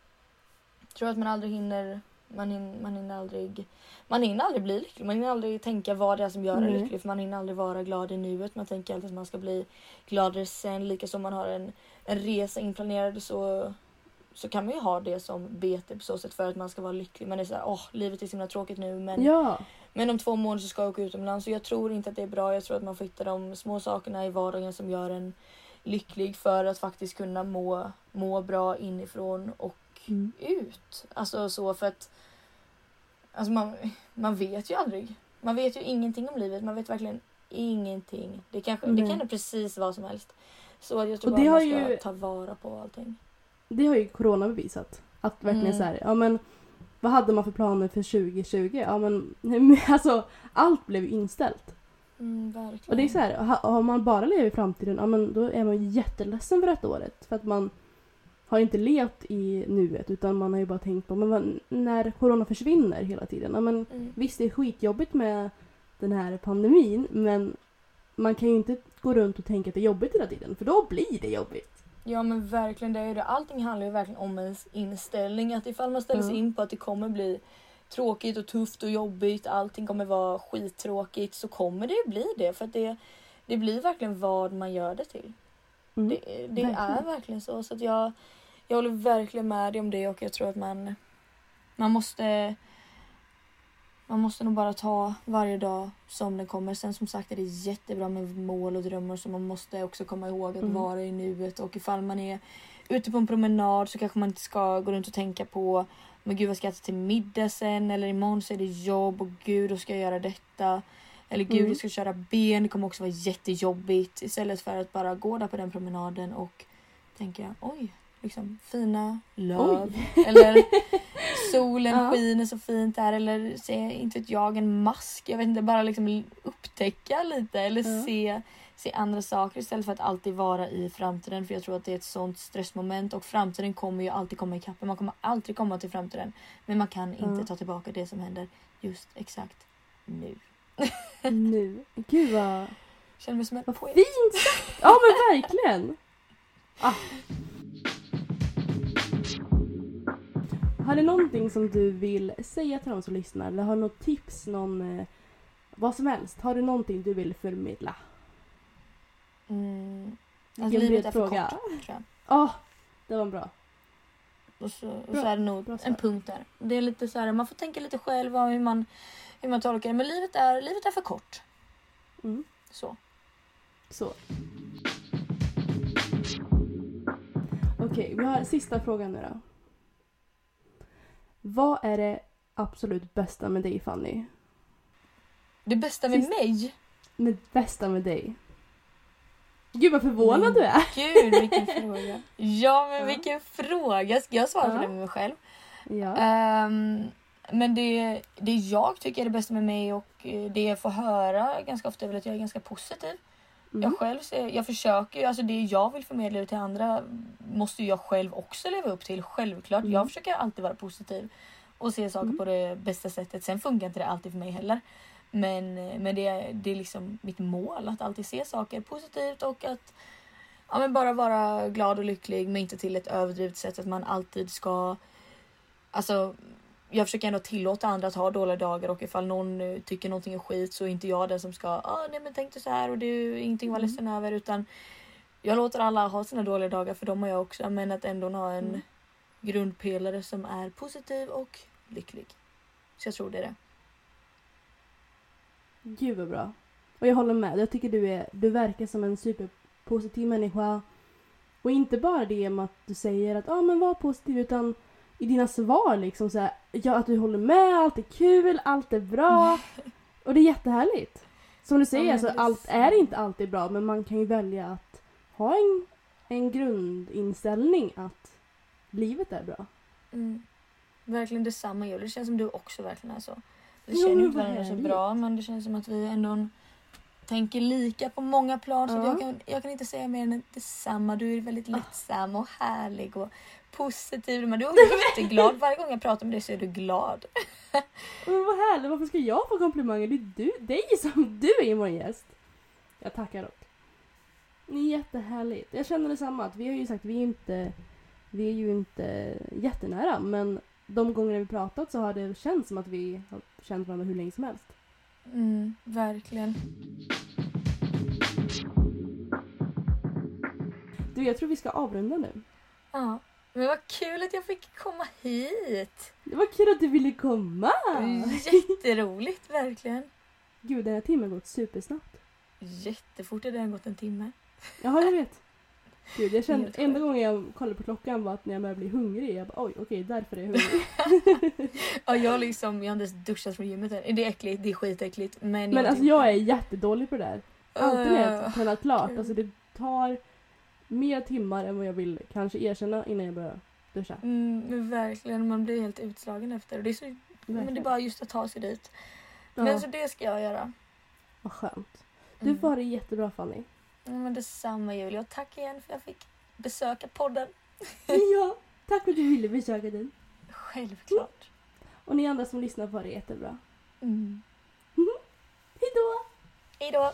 tror att man aldrig hinner, man hinner, man hinner aldrig man hinner aldrig bli lycklig, man hinner aldrig tänka vad det är som gör en Nej. lycklig för man hinner aldrig vara glad i nuet. Man tänker alltid att man ska bli gladare sen. Lika som man har en, en resa inplanerad så, så kan man ju ha det som bete på så sätt för att man ska vara lycklig. Man är såhär, åh livet är så himla tråkigt nu men, Ja. men om två månader så ska jag åka utomlands och jag tror inte att det är bra. Jag tror att man får hitta de små sakerna i vardagen som gör en lycklig för att faktiskt kunna må, må bra inifrån och Mm. ut. Alltså så för att alltså man, man vet ju aldrig. Man vet ju ingenting om livet. Man vet verkligen ingenting. Det, kanske, det Nej. kan ju precis vad som helst. Så jag tror bara det man ska ju- ta vara på allting. Det har ju corona bevisat. Att verkligen Mm. så här, ja men vad hade man för planer för 2020? Ja men alltså allt blev inställt. Mm, verkligen. Och det är så här, ha- har man bara levt i framtiden, ja men då är man jätteledsen för detta året. För att man har inte levt i nuet utan man har ju bara tänkt på men när corona försvinner hela tiden. Ja, men Mm. visst det är skitjobbigt med den här pandemin men man kan ju inte gå runt och tänka att det är jobbigt hela tiden för då blir det jobbigt. Ja men verkligen det är det. Allting handlar ju verkligen om ens inställning. Att ifall man ställer sig Ja. in på att det kommer bli tråkigt och tufft och jobbigt, allting kommer vara skittråkigt så kommer det ju bli det. För att det, det blir verkligen vad man gör det till. Mm. Det, det är verkligen. verkligen så. så att jag, jag håller verkligen med dig om det och jag tror att man, man måste man måste nog bara ta varje dag som den kommer. Sen som sagt är det jättebra med mål och drömmar så man måste också komma ihåg att Mm. vara i nuet och ifall man är ute på en promenad så kanske man inte ska gå runt och tänka på men gud vad ska jag äta till middag sen eller imorgon så är det jobb och gud då ska jag göra detta. Eller gud Mm. jag ska köra ben, det kommer också vara jättejobbigt. Istället för att bara gå där på den promenaden och tänka oj, liksom fina löv. Eller solen Ja. skiner så fint där eller se, inte vet jag, en mask. Jag vet inte, bara liksom upptäcka lite eller Ja. se, se andra saker istället för att alltid vara i framtiden. För jag tror att det är ett sånt stressmoment och framtiden kommer ju alltid komma ikapp. Man kommer alltid komma till framtiden. Men man kan inte Ja. ta tillbaka det som händer just exakt nu. Nu. Gud vad, Känner mig som en vad poet. fint sagt! Ja men verkligen! Ah. Har du någonting som du vill säga till de som lyssnar? Eller har du något tips? Någon, eh, vad som helst. Har du någonting du vill förmedla? Mm. Vilken livet är för fråga. kort tror jag. Ja, det var bra. Och så, och så är det nog en punkt där. Det är lite så här, man får tänka lite själv om hur man, hur man tolkar det. Men livet är, livet är för kort. Mm. Så. Så. Okej, vi har sista frågan nu då. Vad är det absolut bästa med dig Fanny? Det bästa med Sist- mig? Det bästa med dig? Gud vad förvånad du är! Gud vilken fråga. Ja men Ja. vilken fråga. Ska jag svara Ja. på det med mig själv? Ja. Ehm, men det, det jag tycker är det bästa med mig och eh, det jag får höra ganska ofta är väl att jag är ganska positiv. Mm. Jag själv ser, jag försöker ju, alltså det jag vill förmedla ut till andra måste jag själv också leva upp till. Självklart. Mm. Jag försöker alltid vara positiv och se saker Mm. på det bästa sättet. Sen funkar inte det alltid för mig heller. Men, men det, är- det är liksom mitt mål att alltid se saker positivt och att ja, men bara vara glad och lycklig men inte till ett överdrivet sätt att man alltid ska Alltså jag försöker ändå tillåta andra att ha dåliga dagar och ifall någon eh, tycker någonting är skit så är inte jag den som ska ah, nej men tänk dig så här och är ingenting vara Mm. ledsen över utan jag låter alla ha sina dåliga dagar för de har jag också men att ändå ha en Mm. grundpelare som är positiv och lycklig. Så jag tror det är det. Gud vad bra. Och jag håller med. Jag tycker du, är, du verkar som en superpositiv människa. Och inte bara det med att du säger att ah, men var positiv utan i dina svar liksom så här, ja, att du håller med, allt är kul, allt är bra. Och det är jättehärligt. Som du säger, men alltså, allt så. är inte alltid bra men man kan ju välja att ha en, en grundinställning att livet är bra. Mm. Verkligen detsamma Julia. Det känns som du också verkligen är så. Vi Jo, känner men inte varandra så bra men det känns som att vi ändå tänker lika på många plan. Så Ja. jag, kan, jag kan inte säga mer än detsamma. Du är väldigt lättsam och härlig och positiv. Men du är jätteglad. Varje gång jag pratar med dig så är du glad. Men vad härligt, varför ska jag få komplimanger? Det är du, dig som du är vår gäst. Jag tackar dock. Det är jättehärligt. Jag känner detsamma. Att vi har ju sagt vi är inte vi är ju inte jättenära men de gånger vi pratat så har det känts som att vi har känt varandra hur länge som helst. Mm, verkligen. Du, jag tror vi ska avrunda nu. Ja. Men vad kul att jag fick komma hit. Det var kul att du ville komma! Jätteroligt verkligen. Gud, den här timmen har gått supersnabbt. Jättefort har det gått en timme. Jaha, jag vet. Gud, jag kände, enda gången jag kollade på klockan var att när jag började bli hungrig. Jag bara oj, okej, därför är jag hungrig. Ja, jag, liksom, jag har inte ens duschat från gymmet än. Det är äckligt, det är skitäckligt. Men, Men jag alltså jag är jättedålig på det där. Alltid när jag tränar klart. Alltså det tar mer timmar än vad jag vill kanske erkänna innan jag börjar duscha. Mm, men verkligen, man blir helt utslagen efter. Det är så, men det är bara just att ta sig dit. Ja, Men så det ska jag göra. vad skönt. Du Mm. får ha det jättebra Fanny. Ja, men detsamma Julia. Och tack igen för att jag fick besöka podden. ja, tack för att du ville besöka den. Självklart. Och ni andra som lyssnar ha det jättebra. Mm. Hejdå! Hej då!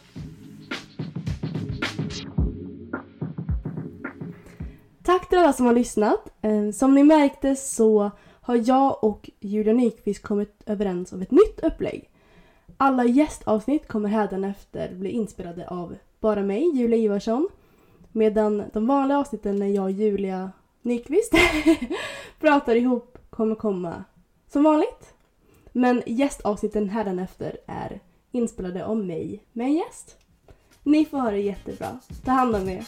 Tack till alla som har lyssnat. Eh, som ni märkte så har jag och Julia Nyqvist kommit överens om ett nytt upplägg. Alla gästavsnitt kommer hädanefter bli inspelade av bara mig, Julia Ivarsson. Medan de vanliga avsnitten när jag och Julia Nyqvist pratar ihop kommer komma som vanligt. Men gästavsnitten hädanefter är inspelade av mig med en gäst. Ni får ha det jättebra. Ta hand om er.